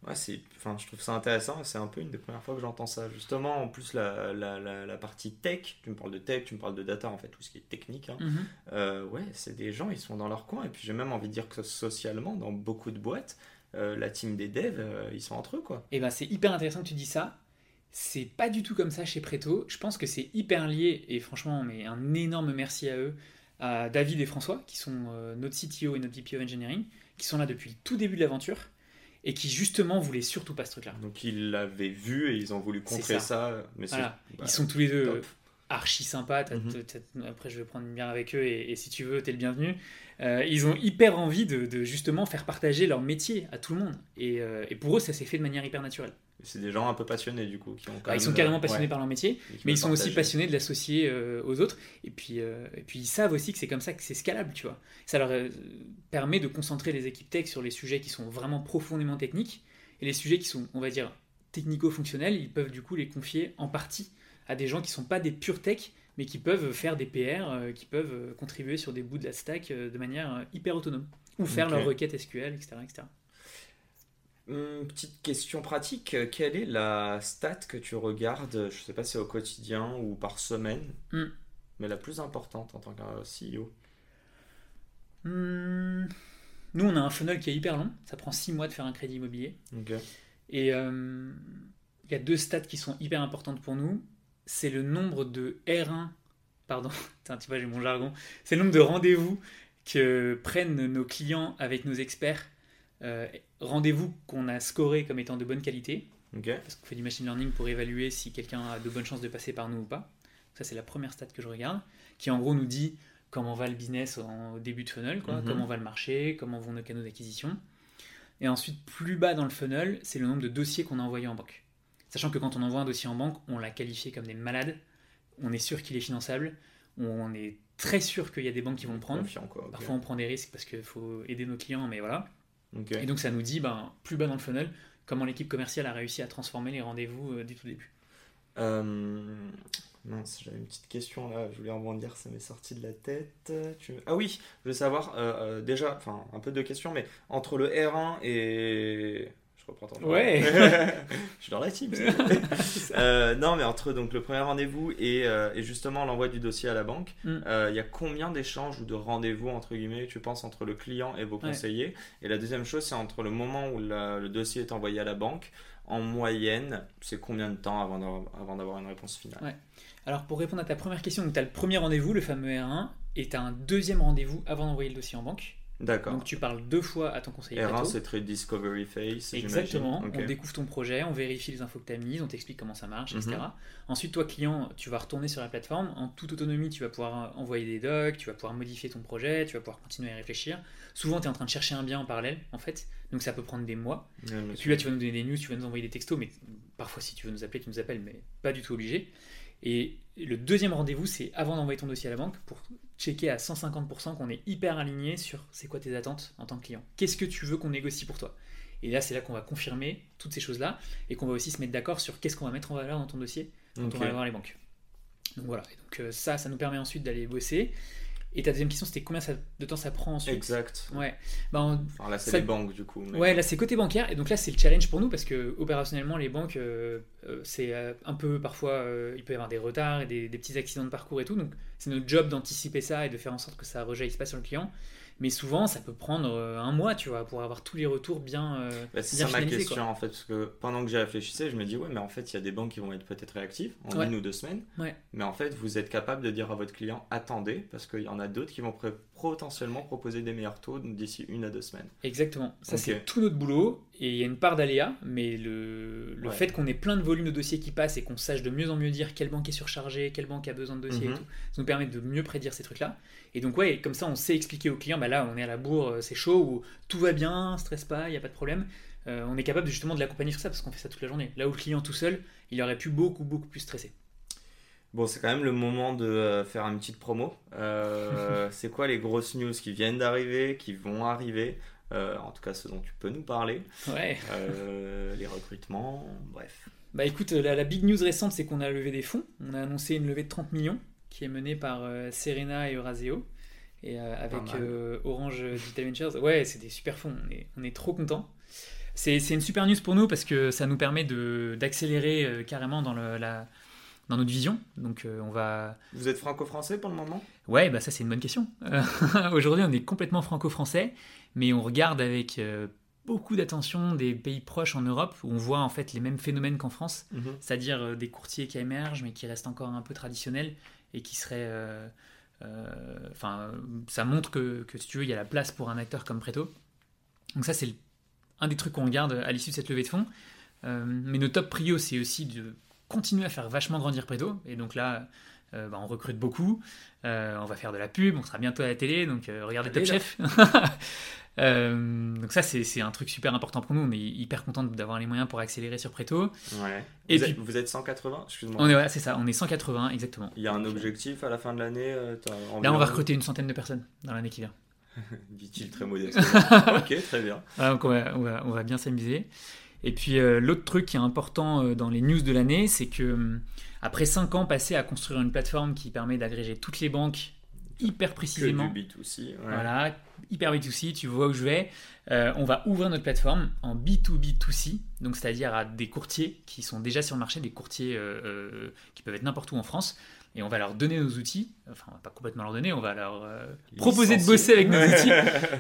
Ouais, c'est, enfin, je trouve ça intéressant. C'est un peu une des premières fois que j'entends ça. Justement, en plus, la, la, la, partie tech, tu me parles de tech, tu me parles de data, en fait, tout ce qui est technique. Hein. Mhm. Euh, ouais, c'est des gens, ils sont dans leur coin. Et puis, j'ai même envie de dire que socialement, dans beaucoup de boîtes, euh, la team des devs, euh, ils sont entre eux, quoi. Et ben, c'est hyper intéressant que tu dis ça. C'est pas du tout comme ça chez Preto. Je pense que c'est hyper lié, et franchement, mais un énorme merci à eux, à David et François, qui sont euh, notre CTO et notre VP of Engineering, qui sont là depuis le tout début de l'aventure, et qui justement voulaient surtout pas ce truc-là. Donc ils l'avaient vu et ils ont voulu contrer ça. mais bah, ils sont tous les deux archi sympas. Mhm. Après, je vais prendre une bière avec eux, et, si tu veux, t'es le bienvenu. Euh, ils ont hyper envie de, justement faire partager leur métier à tout le monde. Et, euh, et pour eux, ça s'est fait de manière hyper naturelle. C'est des gens un peu passionnés du coup. Qui ont bah, ils sont carrément passionnés par leur métier, mais ils sont aussi passionnés de l'associer euh, aux autres. Et puis, euh, et puis ils savent aussi que c'est comme ça que c'est scalable, tu vois. Ça leur euh, permet de concentrer les équipes tech sur les sujets qui sont vraiment profondément techniques. Et les sujets qui sont, on va dire, technico-fonctionnels, ils peuvent du coup les confier en partie à des gens qui ne sont pas des purs tech, mais qui peuvent faire des PR, qui peuvent contribuer sur des bouts de la stack de manière hyper autonome. Ou faire leurs requêtes SQL, etc. etc. Une petite question pratique, quelle est la stat que tu regardes, je sais pas si c'est au quotidien ou par semaine, hmm. mais la plus importante en tant que CEO hmm. Nous, on a un funnel qui est hyper long, ça prend 6 mois de faire un crédit immobilier. Et euh, il y a deux stats qui sont hyper importantes pour nous. C'est le nombre de R1, pardon, tu vois, j'ai mon jargon, c'est le nombre de rendez-vous que prennent nos clients avec nos experts euh, rendez-vous qu'on a scoré comme étant de bonne qualité. Parce qu'on fait du machine learning pour évaluer si quelqu'un a de bonnes chances de passer par nous ou pas. Ça, c'est la première stat que je regarde, qui en gros nous dit comment va le business au début de funnel, quoi, mhm. comment va le marché, comment vont nos canaux d'acquisition. Et ensuite, plus bas dans le funnel, c'est le nombre de dossiers qu'on a envoyés en banque. Sachant que quand on envoie un dossier en banque, on l'a qualifié comme des malades, on est sûr qu'il est finançable, on est très sûr qu'il y a des banques qui vont le prendre. Parfois, on prend des risques parce qu'il faut aider nos clients, mais voilà. Et donc ça nous dit, ben, plus bas dans le funnel, comment l'équipe commerciale a réussi à transformer les rendez-vous euh, du tout début. Euh, mince, j'avais une petite question là, je voulais rebondir, ça m'est sorti de la tête. Ah oui, je veux savoir, euh, déjà, enfin un peu de questions, mais entre le R1 et je reprends ton Ouais. je suis dans la team. euh, non, mais entre donc le premier rendez-vous et, euh, et justement l'envoi du dossier à la banque, mm. euh, il y a combien d'échanges ou de rendez-vous entre guillemets tu penses entre le client et vos conseillers? Et la deuxième chose, c'est entre le moment où le dossier est envoyé à la banque, en moyenne, c'est combien de temps avant d'avoir une réponse finale? Ouais. Alors pour répondre à ta première question, tu as le premier rendez-vous, le fameux R1, et tu as un deuxième rendez-vous avant d'envoyer le dossier en banque. D'accord. Donc tu parles deux fois à ton conseiller. R1, c'est très discovery phase. Exactement. On découvre ton projet, on vérifie les infos que tu as mises, on t'explique comment ça marche, etc. Mhm. Ensuite, toi, client, tu vas retourner sur la plateforme. En toute autonomie, tu vas pouvoir envoyer des docs, tu vas pouvoir modifier ton projet, tu vas pouvoir continuer à réfléchir. Souvent, tu es en train de chercher un bien en parallèle, en fait. Donc ça peut prendre des mois. Puis là, tu vas nous donner des news, tu vas nous envoyer des textos, mais parfois, si tu veux nous appeler, tu nous appelles, mais pas du tout obligé. Et le deuxième rendez-vous, c'est avant d'envoyer ton dossier à la banque pour checker à 150% qu'on est hyper aligné sur c'est quoi tes attentes en tant que client. Qu'est-ce que tu veux qu'on négocie pour toi? Et là, c'est là qu'on va confirmer toutes ces choses-là et qu'on va aussi se mettre d'accord sur qu'est-ce qu'on va mettre en valeur dans ton dossier quand on va aller voir les banques. Donc voilà, et donc euh, ça, ça nous permet ensuite d'aller bosser. Et ta deuxième question, c'était combien de temps ça prend ensuite Exact. Ouais. Bah, enfin, là, c'est les banques, du coup. Ouais, là, c'est côté bancaire. Et donc là, c'est le challenge pour nous parce que opérationnellement, les banques, euh, euh, c'est euh, un peu parfois, il peut y avoir des retards et des, des, petits accidents de parcours et tout. Donc, c'est notre job d'anticiper ça et de faire en sorte que ça rejaillisse pas sur le client. Mais souvent, ça peut prendre euh, un mois, tu vois, pour avoir tous les retours bien. Euh, bah, c'est ça ma question, en fait, parce que pendant que j'y réfléchissais, je me dis, ouais, mais en fait, il y a des banques qui vont être peut-être réactives en une ou deux semaines. Ouais. Mais en fait, vous êtes capable de dire à votre client, attendez, parce qu'il y en a d'autres qui vont potentiellement proposer des meilleurs taux d'ici une à deux semaines. Exactement. Ça, c'est tout notre boulot. Et il y a une part d'aléa, mais le, le fait qu'on ait plein de volumes de dossiers qui passent et qu'on sache de mieux en mieux dire quelle banque est surchargée, quelle banque a besoin de dossiers et mhm. tout, ça nous permet de mieux prédire ces trucs-là. Et donc, ouais, comme ça, on sait expliquer au client, bah là, on est à la bourre, euh, c'est chaud, ou tout va bien, stresse pas, il n'y a pas de problème. Euh, on est capable justement de l'accompagner sur ça parce qu'on fait ça toute la journée. Là où le client tout seul, il aurait pu beaucoup, beaucoup plus stresser. Bon, c'est quand même le moment de euh, faire une petite promo. c'est quoi les grosses news qui viennent d'arriver, qui vont arriver En tout cas, ce dont tu peux nous parler? Ouais. les recrutements, bref. Bah écoute, la, la big news récente, c'est qu'on a levé des fonds. On a annoncé une levée de 30 millions qui est menée par euh, Serena et Euraseo et euh, avec euh, Orange Digital Ventures. Ouais, c'est des super fonds, on est, on est trop contents. C'est une super news pour nous parce que ça nous permet d'accélérer carrément dans, le, la, dans notre vision. Donc on va. Vous êtes franco-français pour le moment? Ouais, bah ça c'est une bonne question. Aujourd'hui on est complètement franco-français, mais on regarde avec beaucoup d'attention des pays proches en Europe où on voit en fait les mêmes phénomènes qu'en France, mhm. c'est-à-dire des courtiers qui émergent mais qui restent encore un peu traditionnels et qui serait. Euh, euh, enfin, ça montre que, que, si tu veux, il y a la place pour un acteur comme Preto. Donc, ça, c'est un des trucs qu'on regarde à l'issue de cette levée de fonds. Euh, mais nos top prio, c'est aussi de continuer à faire vachement grandir Preto. Et donc là, bah, on recrute beaucoup. on va faire de la pub, on sera bientôt à la télé, donc regardez Top Chef. Euh, donc ça, c'est un truc super important pour nous. On est hyper content d'avoir les moyens pour accélérer sur Preto. Ouais. Et vous, êtes, vous êtes 180, excuse-moi. On est, c'est ça, on est 180, exactement. Il y a un objectif à la fin de l'année euh, Là, on va recruter une centaine de personnes dans l'année qui vient. Dit-il très modeste. ok, très bien. donc on va, on va, bien s'amuser. Et puis euh, l'autre truc qui est important dans les news de l'année, c'est que hum, après 5 ans passés à construire une plateforme qui permet d'agréger toutes les banques hyper précisément. Que du B2C. Voilà, hyper B2C, tu vois où je vais. Euh, on va ouvrir notre plateforme en B2B2C, donc c'est-à-dire à des courtiers qui sont déjà sur le marché, des courtiers euh, euh, qui peuvent être n'importe où en France. Et on va leur donner nos outils, enfin on va pas complètement leur donner, on va leur proposer de bosser avec nos outils.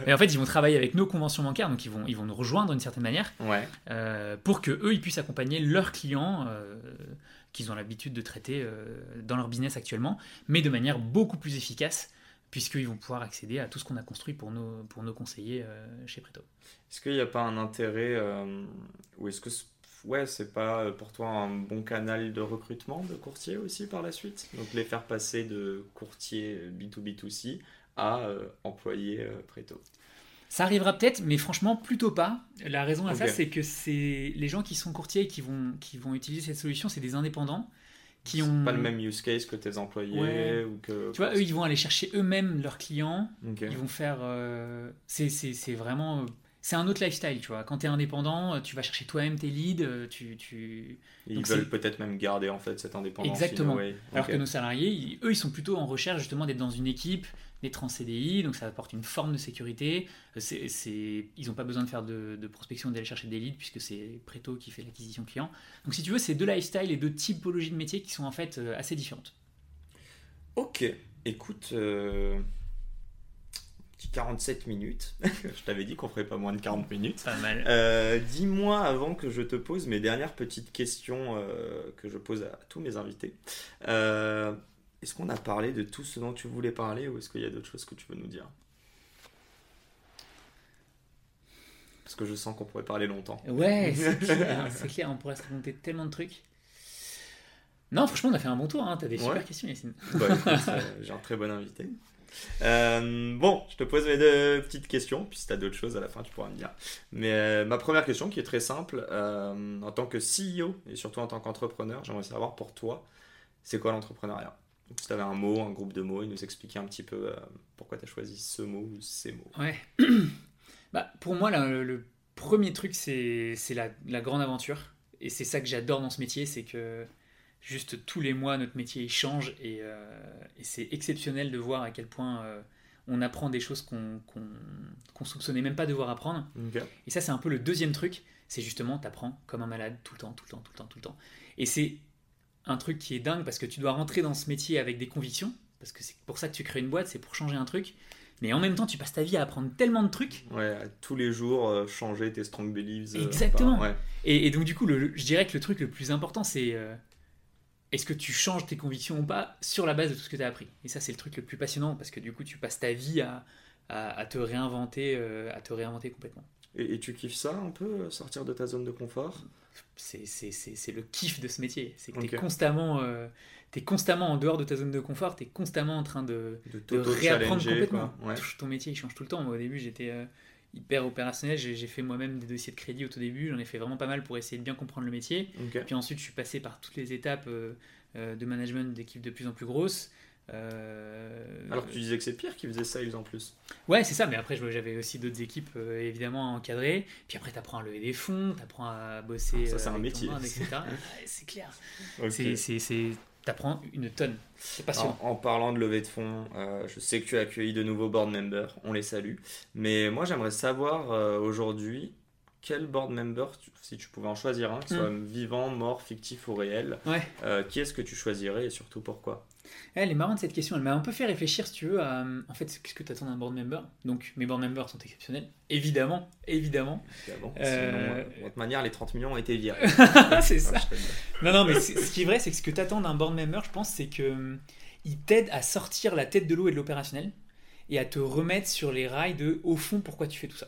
Et en fait ils vont travailler avec nos conventions bancaires, donc ils vont, ils vont nous rejoindre d'une certaine manière, ouais. pour que eux ils puissent accompagner leurs clients qu'ils ont l'habitude de traiter dans leur business actuellement, mais de manière beaucoup plus efficace puisqu'ils vont pouvoir accéder à tout ce qu'on a construit pour nos, pour nos conseillers euh, chez Preto. Est-ce qu'il n'y a pas un intérêt, euh, ou est-ce que ouais, c'est pas euh, pour toi un bon canal de recrutement de courtiers aussi par la suite? Donc les faire passer de courtier B2B2C à employé Preto ça arrivera peut-être, mais franchement, plutôt pas. La raison à ça, c'est que c'est les gens qui sont courtiers et qui vont, qui vont utiliser cette solution, c'est des indépendants qui ont pas le même use case que tes employés ou que tu vois eux ils vont aller chercher eux-mêmes leurs clients. Ils vont faire euh... c'est vraiment c'est un autre lifestyle tu vois quand tu es indépendant tu vas chercher toi-même tes leads tu, tu... ils veulent peut-être même garder en fait cette indépendance exactement alors que nos salariés eux ils sont plutôt en recherche justement d'être dans une équipe d'être en CDI, donc ça apporte une forme de sécurité. C'est, ils n'ont pas besoin de faire de, prospection d'aller chercher des leads puisque c'est Preto qui fait l'acquisition client. Donc si tu veux, c'est deux lifestyles et deux typologies de métiers qui sont en fait euh, assez différentes. Ok, écoute, euh, 47 minutes. je t'avais dit qu'on ferait pas moins de 40 minutes. Pas mal. Euh, dis-moi avant que je te pose mes dernières petites questions euh, que je pose à tous mes invités. Euh, est-ce qu'on a parlé de tout ce dont tu voulais parler ou est-ce qu'il y a d'autres choses que tu veux nous dire? Parce que je sens qu'on pourrait parler longtemps. Ouais, c'est clair, on pourrait se raconter tellement de trucs. Non, franchement, on a fait un bon tour. Hein. T'as des super questions, Yacine. J'ai un très bon invité. Euh, bon, je te pose mes deux petites questions, puis si tu as d'autres choses à la fin, tu pourras me dire. Mais euh, ma première question, qui est très simple, euh, en tant que CEO et surtout en tant qu'entrepreneur, j'aimerais savoir pour toi, c'est quoi l'entrepreneuriat? Si tu avais un mot, un groupe de mots, et nous expliquer un petit peu pourquoi tu as choisi ce mot ou ces mots. Ouais. bah, pour moi, le, premier truc, c'est la, la, grande aventure. Et c'est ça que j'adore dans ce métier, c'est que juste tous les mois, notre métier change et, et c'est exceptionnel de voir à quel point on apprend des choses qu'on qu soupçonnait même pas devoir apprendre. Et ça, c'est un peu le deuxième truc, c'est justement, tu apprends comme un malade tout le temps, tout le temps, tout le temps, tout le temps. Et c'est un truc qui est dingue parce que tu dois rentrer dans ce métier avec des convictions, parce que c'est pour ça que tu crées une boîte, c'est pour changer un truc. Mais en même temps, tu passes ta vie à apprendre tellement de trucs. Ouais, tous les jours, euh, changer tes strong beliefs. Euh, Exactement. et, donc, du coup, le, je dirais que le truc le plus important, c'est euh, est-ce que tu changes tes convictions ou pas sur la base de tout ce que tu as appris? Et ça, c'est le truc le plus passionnant parce que du coup, tu passes ta vie à, à, te réinventer, à te réinventer complètement. Et, tu kiffes ça un peu, sortir de ta zone de confort? C'est le kiff de ce métier. C'est que tu es es constamment en dehors de ta zone de confort, tu es constamment en train de, de, réapprendre complètement. Ton métier il change tout le temps. Moi, au début, j'étais euh, hyper opérationnel. J'ai fait moi-même des dossiers de crédit au tout début. J'en ai fait vraiment pas mal pour essayer de bien comprendre le métier. Puis ensuite, je suis passé par toutes les étapes euh, euh, de management d'équipes de plus en plus grosses. Alors que tu disais que c'est Pierre qui faisait sales en plus. Ouais, c'est ça, mais après j'avais aussi d'autres équipes évidemment à encadrer. Puis après, tu apprends à lever des fonds, tu apprends à bosser. ça, c'est un métier. c'est clair. C'est t'apprends une tonne. C'est passionnant. En, en, parlant de levée de fonds, euh, je sais que tu as accueilli de nouveaux board members, on les salue. Mais moi, j'aimerais savoir euh, aujourd'hui quel board member, si tu pouvais en choisir un, qui soit hmm. vivant, mort, fictif ou réel, euh, qui est-ce que tu choisirais et surtout pourquoi? Elle est marrante cette question, elle m'a un peu fait réfléchir si tu veux à en fait qu'est-ce que tu attends d'un board member? Donc mes board members sont exceptionnels, évidemment, évidemment. évidemment. Euh... de toute manière les 30 millions ont été virés. c'est ça. non non mais ce qui est vrai c'est que ce que tu attends d'un board member je pense c'est que il t'aide à sortir la tête de l'eau et de l'opérationnel et à te remettre sur les rails de au fond pourquoi tu fais tout ça.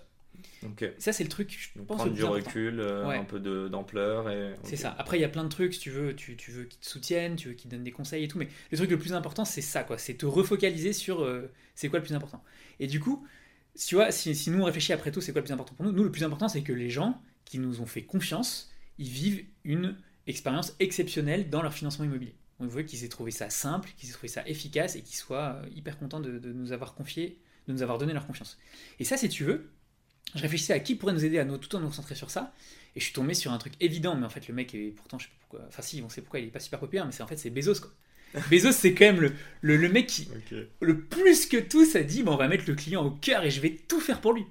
Ça, c'est le truc, je pense. Prendre du recul, euh, un peu d'ampleur. C'est ça. Après, il y a plein de trucs, si tu veux, tu, tu veux qu'ils te soutiennent, tu veux qu'ils te donnent des conseils et tout. Mais le truc le plus important, c'est ça, quoi. C'est te refocaliser sur euh, c'est quoi le plus important. Et du coup, tu vois, si, si nous on réfléchit après tout, c'est quoi le plus important pour nous? Nous, le plus important, c'est que les gens qui nous ont fait confiance, ils vivent une expérience exceptionnelle dans leur financement immobilier. On veut qu'ils aient trouvé ça simple, qu'ils aient trouvé ça efficace et qu'ils soient euh, hyper contents de, de nous avoir confié, de nous avoir donné leur confiance. Et ça, si tu veux, je réfléchissais à qui pourrait nous aider à nous, tout en nous concentrer sur ça. Et je suis tombé sur un truc évident, mais en fait, le mec est pourtant, je sais pas pourquoi. Enfin, si, on sait pourquoi il est pas super populaire, mais c'est en fait, c'est Bezos, quoi. Bezos, c'est quand même le, le, mec qui, le plus que tout, ça dit on va mettre le client au cœur et je vais tout faire pour lui.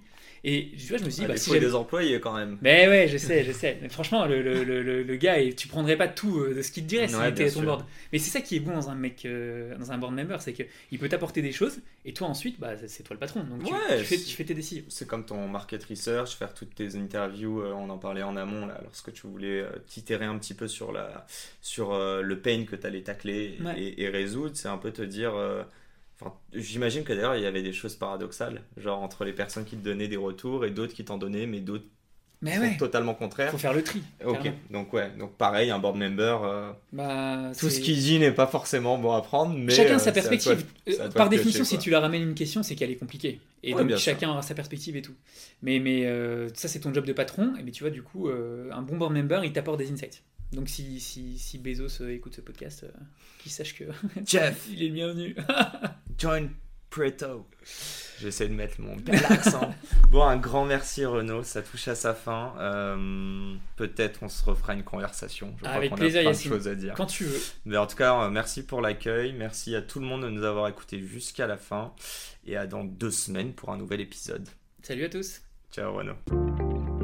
Et tu vois, je me suis dit, ah, bah, si des employés quand même. Mais ouais, je sais, je sais. Mais franchement, le, le, le, le, gars, tu prendrais pas tout euh, de ce qu'il te dirait s'il était à ton board. Mais c'est ça qui est bon dans un mec, euh, dans un board member, c'est qu'il peut t'apporter des choses et toi ensuite, bah, c'est toi le patron. Donc tu, fais, tu, fais, tes décisions. C'est comme ton market research, faire toutes tes interviews, euh, on en parlait en amont là, lorsque tu voulais t'itérer un petit peu sur, la, sur le pain que tu allais tacler et, et, résoudre. C'est un peu te dire J'imagine que d'ailleurs il y avait des choses paradoxales, genre entre les personnes qui te donnaient des retours et d'autres qui t'en donnaient, mais d'autres mais totalement contraires. Faut faire le tri. Ok, donc ouais, donc pareil, un board member, euh, bah, tout ce qu'il dit n'est pas forcément bon à prendre, mais chacun sa euh, perspective. Euh, par définition, si tu leur ramènes une question, c'est qu'elle est compliquée, et donc chacun aura sa perspective et tout. Mais mais ça c'est ton job de patron, et mais tu vois du coup, un bon board member, il t'apporte des insights. Donc si, si, si Bezos euh, écoute ce podcast, euh, qu'il sache que Jeff, il est bienvenu. Join Preto. J'essaie de mettre mon bel accent. bon, un grand merci Renaud, ça touche à sa fin. Euh, peut-être on se refera une conversation. Je Avec crois plaisir, a plein de choses à dire. Quand tu veux. Mais en tout cas, merci pour l'accueil. Merci à tout le monde de nous avoir écoutés jusqu'à la fin. Et à dans deux semaines pour un nouvel épisode. Salut à tous. Ciao Renaud.